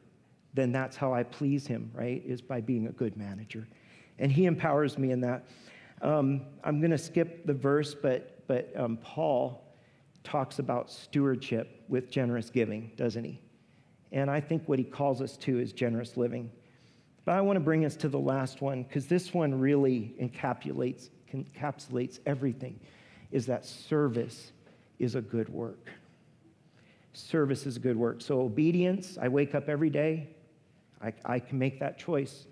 then that's how I please Him, right? Is by being a good manager. And He empowers me in that. Um, I'm going to skip the verse, but but um, Paul talks about stewardship with generous giving, doesn't he? And I think what he calls us to is generous living. But I want to bring us to the last one because this one really encapsulates, encapsulates everything is that service is a good work. Service is a good work. So, obedience, I wake up every day. I, I can make that choice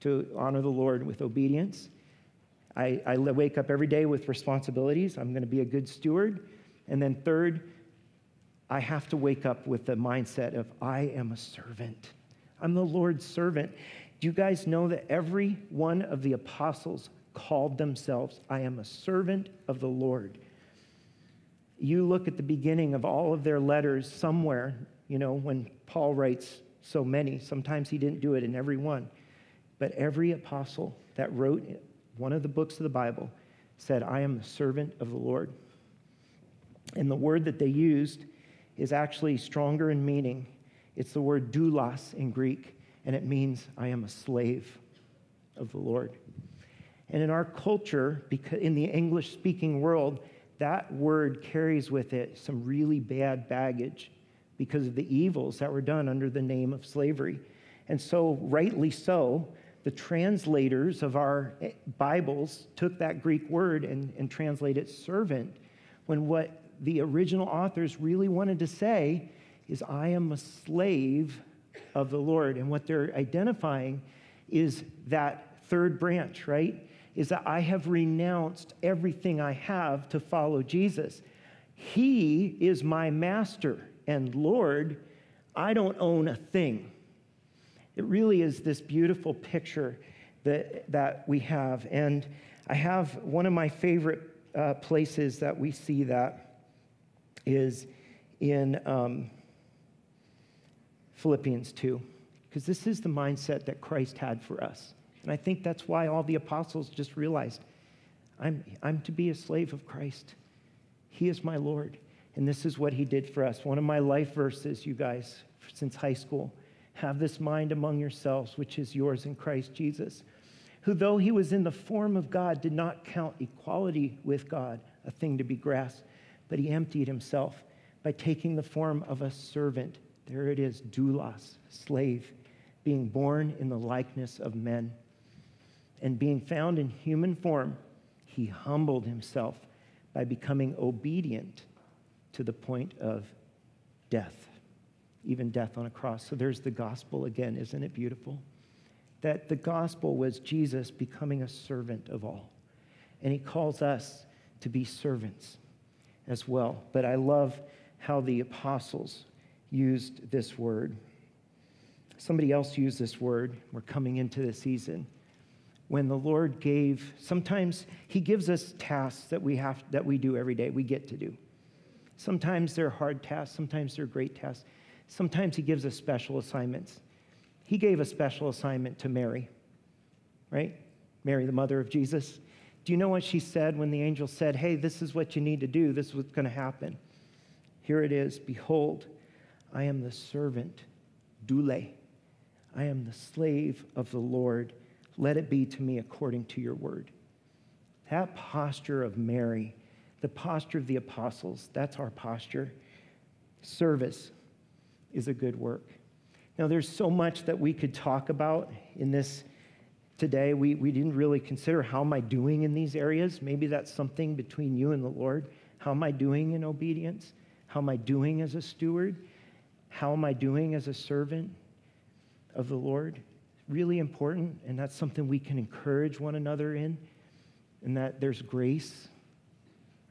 to honor the Lord with obedience. I, I wake up every day with responsibilities. I'm going to be a good steward. And then, third, I have to wake up with the mindset of I am a servant. I'm the Lord's servant. Do you guys know that every one of the apostles called themselves, I am a servant of the Lord. You look at the beginning of all of their letters somewhere, you know, when Paul writes so many, sometimes he didn't do it in every one, but every apostle that wrote one of the books of the Bible said, I am the servant of the Lord. And the word that they used is actually stronger in meaning. It's the word doulos in Greek, and it means I am a slave of the Lord. And in our culture, because in the English speaking world, that word carries with it some really bad baggage because of the evils that were done under the name of slavery. And so, rightly so, the translators of our eh, Bibles took that Greek word and, and translated servant when what the original authors really wanted to say is, I am a slave of the Lord. And what they're identifying is that third branch, right? Is that I have renounced everything I have to follow Jesus. He is my master and Lord. I don't own a thing. It really is this beautiful picture that, that we have. And I have one of my favorite uh, places that we see that is in um, Philippians 2, because this is the mindset that Christ had for us. And I think that's why all the apostles just realized I'm, I'm to be a slave of Christ. He is my Lord. And this is what he did for us. One of my life verses, you guys, since high school have this mind among yourselves, which is yours in Christ Jesus, who, though he was in the form of God, did not count equality with God a thing to be grasped, but he emptied himself by taking the form of a servant. There it is, doulos, slave, being born in the likeness of men. And being found in human form, he humbled himself by becoming obedient to the point of death even death on a cross. So there's the gospel again. Isn't it beautiful? That the gospel was Jesus becoming a servant of all. And he calls us to be servants as well. But I love how the apostles used this word. Somebody else used this word. We're coming into the season when the Lord gave, sometimes He gives us tasks that we have that we do every day, we get to do. Sometimes they're hard tasks, sometimes they're great tasks. Sometimes he gives us special assignments. He gave a special assignment to Mary, right? Mary, the mother of Jesus. Do you know what she said when the angel said, Hey, this is what you need to do, this is what's going to happen? Here it is Behold, I am the servant, doule. I am the slave of the Lord. Let it be to me according to your word. That posture of Mary, the posture of the apostles, that's our posture. Service, is a good work. Now, there's so much that we could talk about in this today. We, we didn't really consider how am I doing in these areas. Maybe that's something between you and the Lord. How am I doing in obedience? How am I doing as a steward? How am I doing as a servant of the Lord? Really important, and that's something we can encourage one another in, and that there's grace,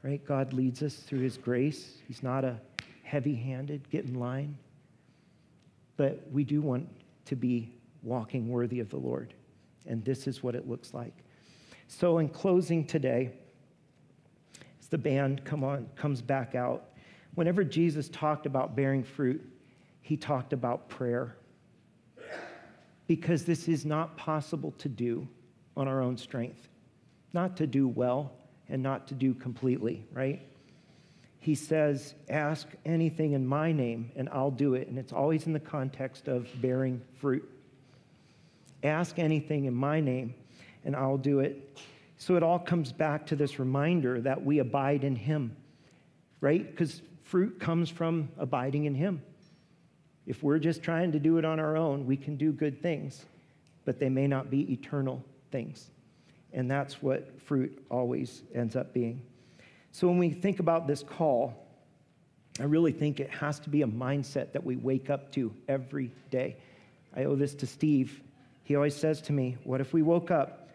right? God leads us through his grace. He's not a heavy handed, get in line but we do want to be walking worthy of the Lord. And this is what it looks like. So, in closing today, as the band come on, comes back out, whenever Jesus talked about bearing fruit, he talked about prayer. Because this is not possible to do on our own strength, not to do well and not to do completely, right? He says, Ask anything in my name, and I'll do it. And it's always in the context of bearing fruit. Ask anything in my name, and I'll do it. So it all comes back to this reminder that we abide in him, right? Because fruit comes from abiding in him. If we're just trying to do it on our own, we can do good things, but they may not be eternal things. And that's what fruit always ends up being. So when we think about this call, I really think it has to be a mindset that we wake up to every day. I owe this to Steve. He always says to me, What if we woke up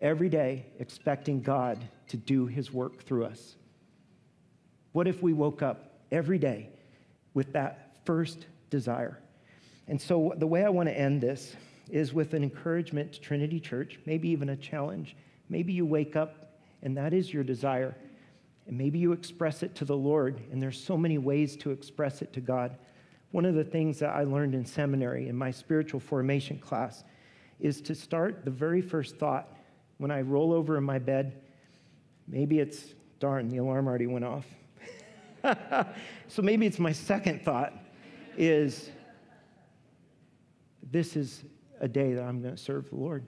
every day expecting God to do his work through us? What if we woke up every day with that first desire? And so, the way I want to end this is with an encouragement to Trinity Church, maybe even a challenge Maybe you wake up and that is your desire. And maybe you express it to the Lord, and there's so many ways to express it to God. One of the things that I learned in seminary in my spiritual formation class is to start the very first thought when I roll over in my bed. Maybe it's, darn, the alarm already went off. so maybe it's my second thought is this is a day that I'm going to serve the Lord.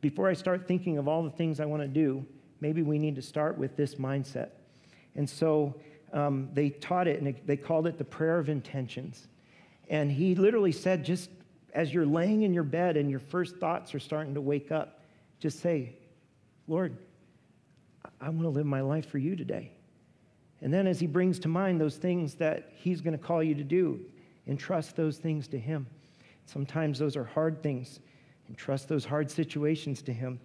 Before I start thinking of all the things I want to do, maybe we need to start with this mindset. And so um, they taught it and they called it the prayer of intentions. And he literally said, just as you're laying in your bed and your first thoughts are starting to wake up, just say, Lord, I want to live my life for you today. And then as he brings to mind those things that he's going to call you to do, entrust those things to him. Sometimes those are hard things. Entrust those hard situations to him.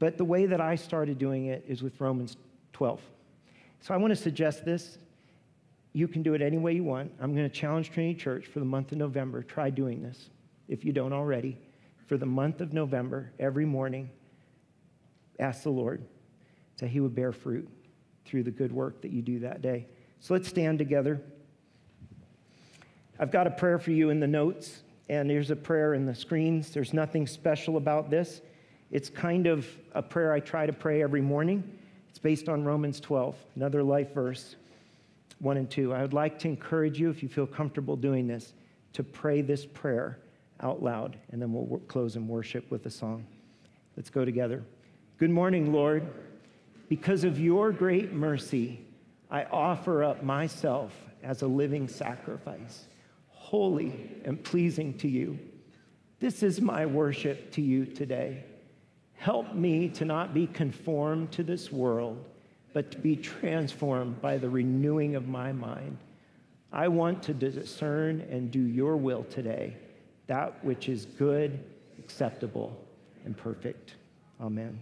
But the way that I started doing it is with Romans 12. So I want to suggest this. You can do it any way you want. I'm going to challenge Trinity Church for the month of November. Try doing this if you don't already. For the month of November, every morning, ask the Lord that He would bear fruit through the good work that you do that day. So let's stand together. I've got a prayer for you in the notes, and there's a prayer in the screens. There's nothing special about this. It's kind of a prayer I try to pray every morning. It's based on Romans 12, another life verse, 1 and 2. I would like to encourage you, if you feel comfortable doing this, to pray this prayer out loud, and then we'll close in worship with a song. Let's go together. Good morning, Lord. Because of your great mercy, I offer up myself as a living sacrifice, holy and pleasing to you. This is my worship to you today. Help me to not be conformed to this world, but to be transformed by the renewing of my mind. I want to discern and do your will today, that which is good, acceptable, and perfect. Amen.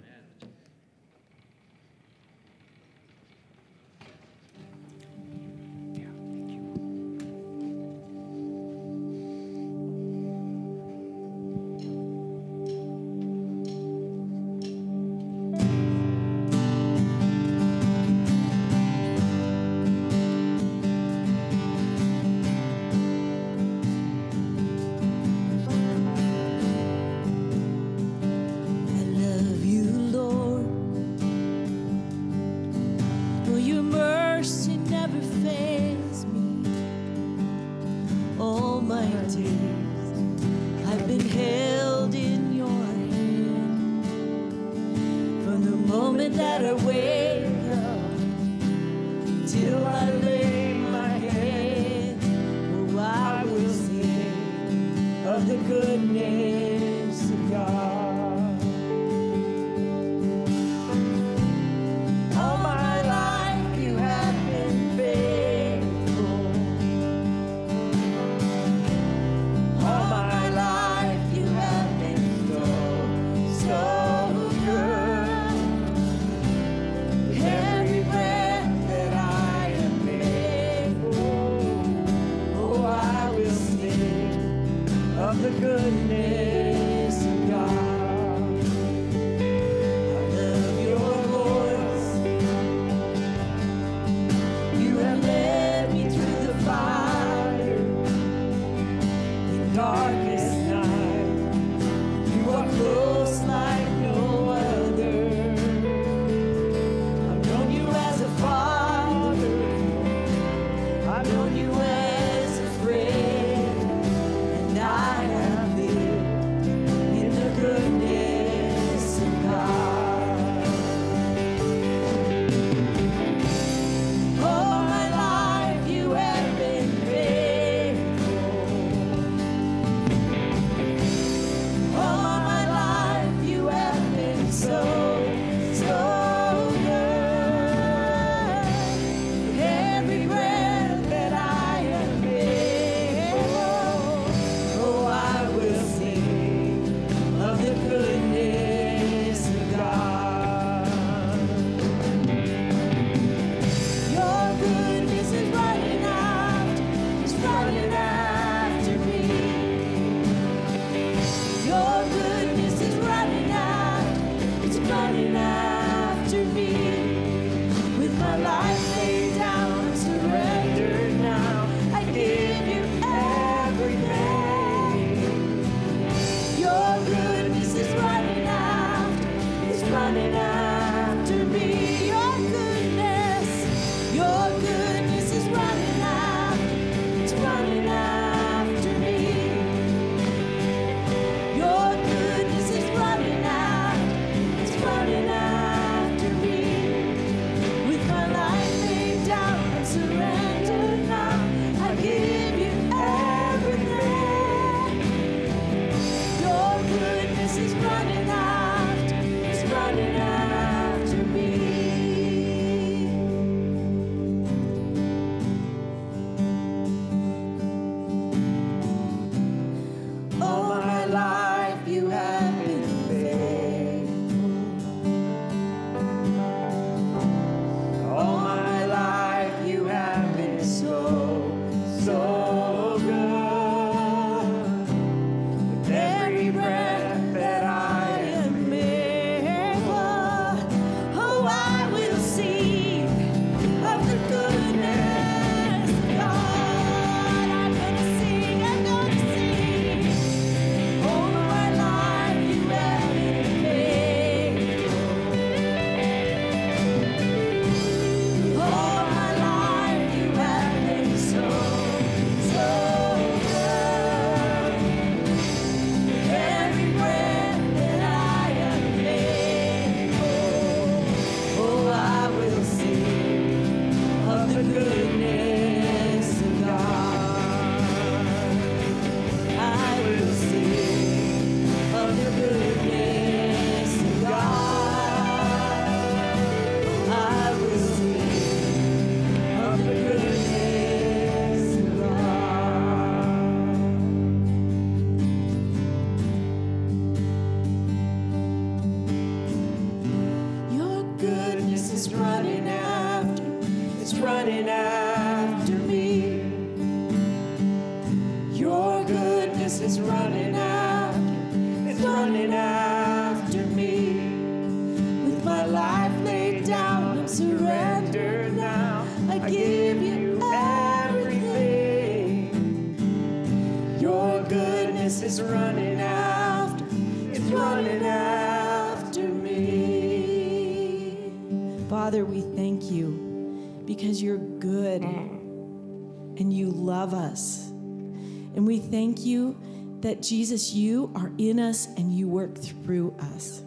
That Jesus, you are in us and you work through us.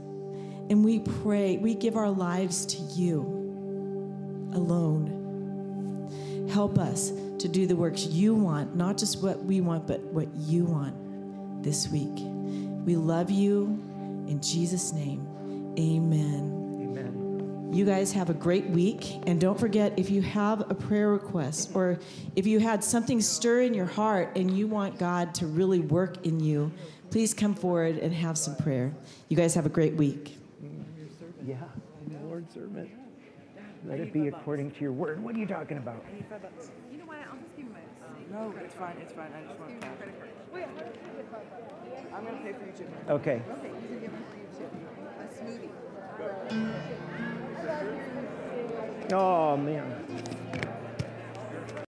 And we pray, we give our lives to you alone. Help us to do the works you want, not just what we want, but what you want this week. We love you. In Jesus' name, amen. Amen. You guys have a great week. And don't forget if you have a prayer request or if you had something stir in your heart and you want God to really work in you, please come forward and have some prayer. You guys have a great week. Yeah, I'm the Lord's servant. Let it be according to your word. What are you talking about? You know what? I'll just give you my. No, it's fine, it's fine. I just want cash. I'm gonna pay for you too. Okay. Okay, you can give one for you too. A smoothie. Oh, man.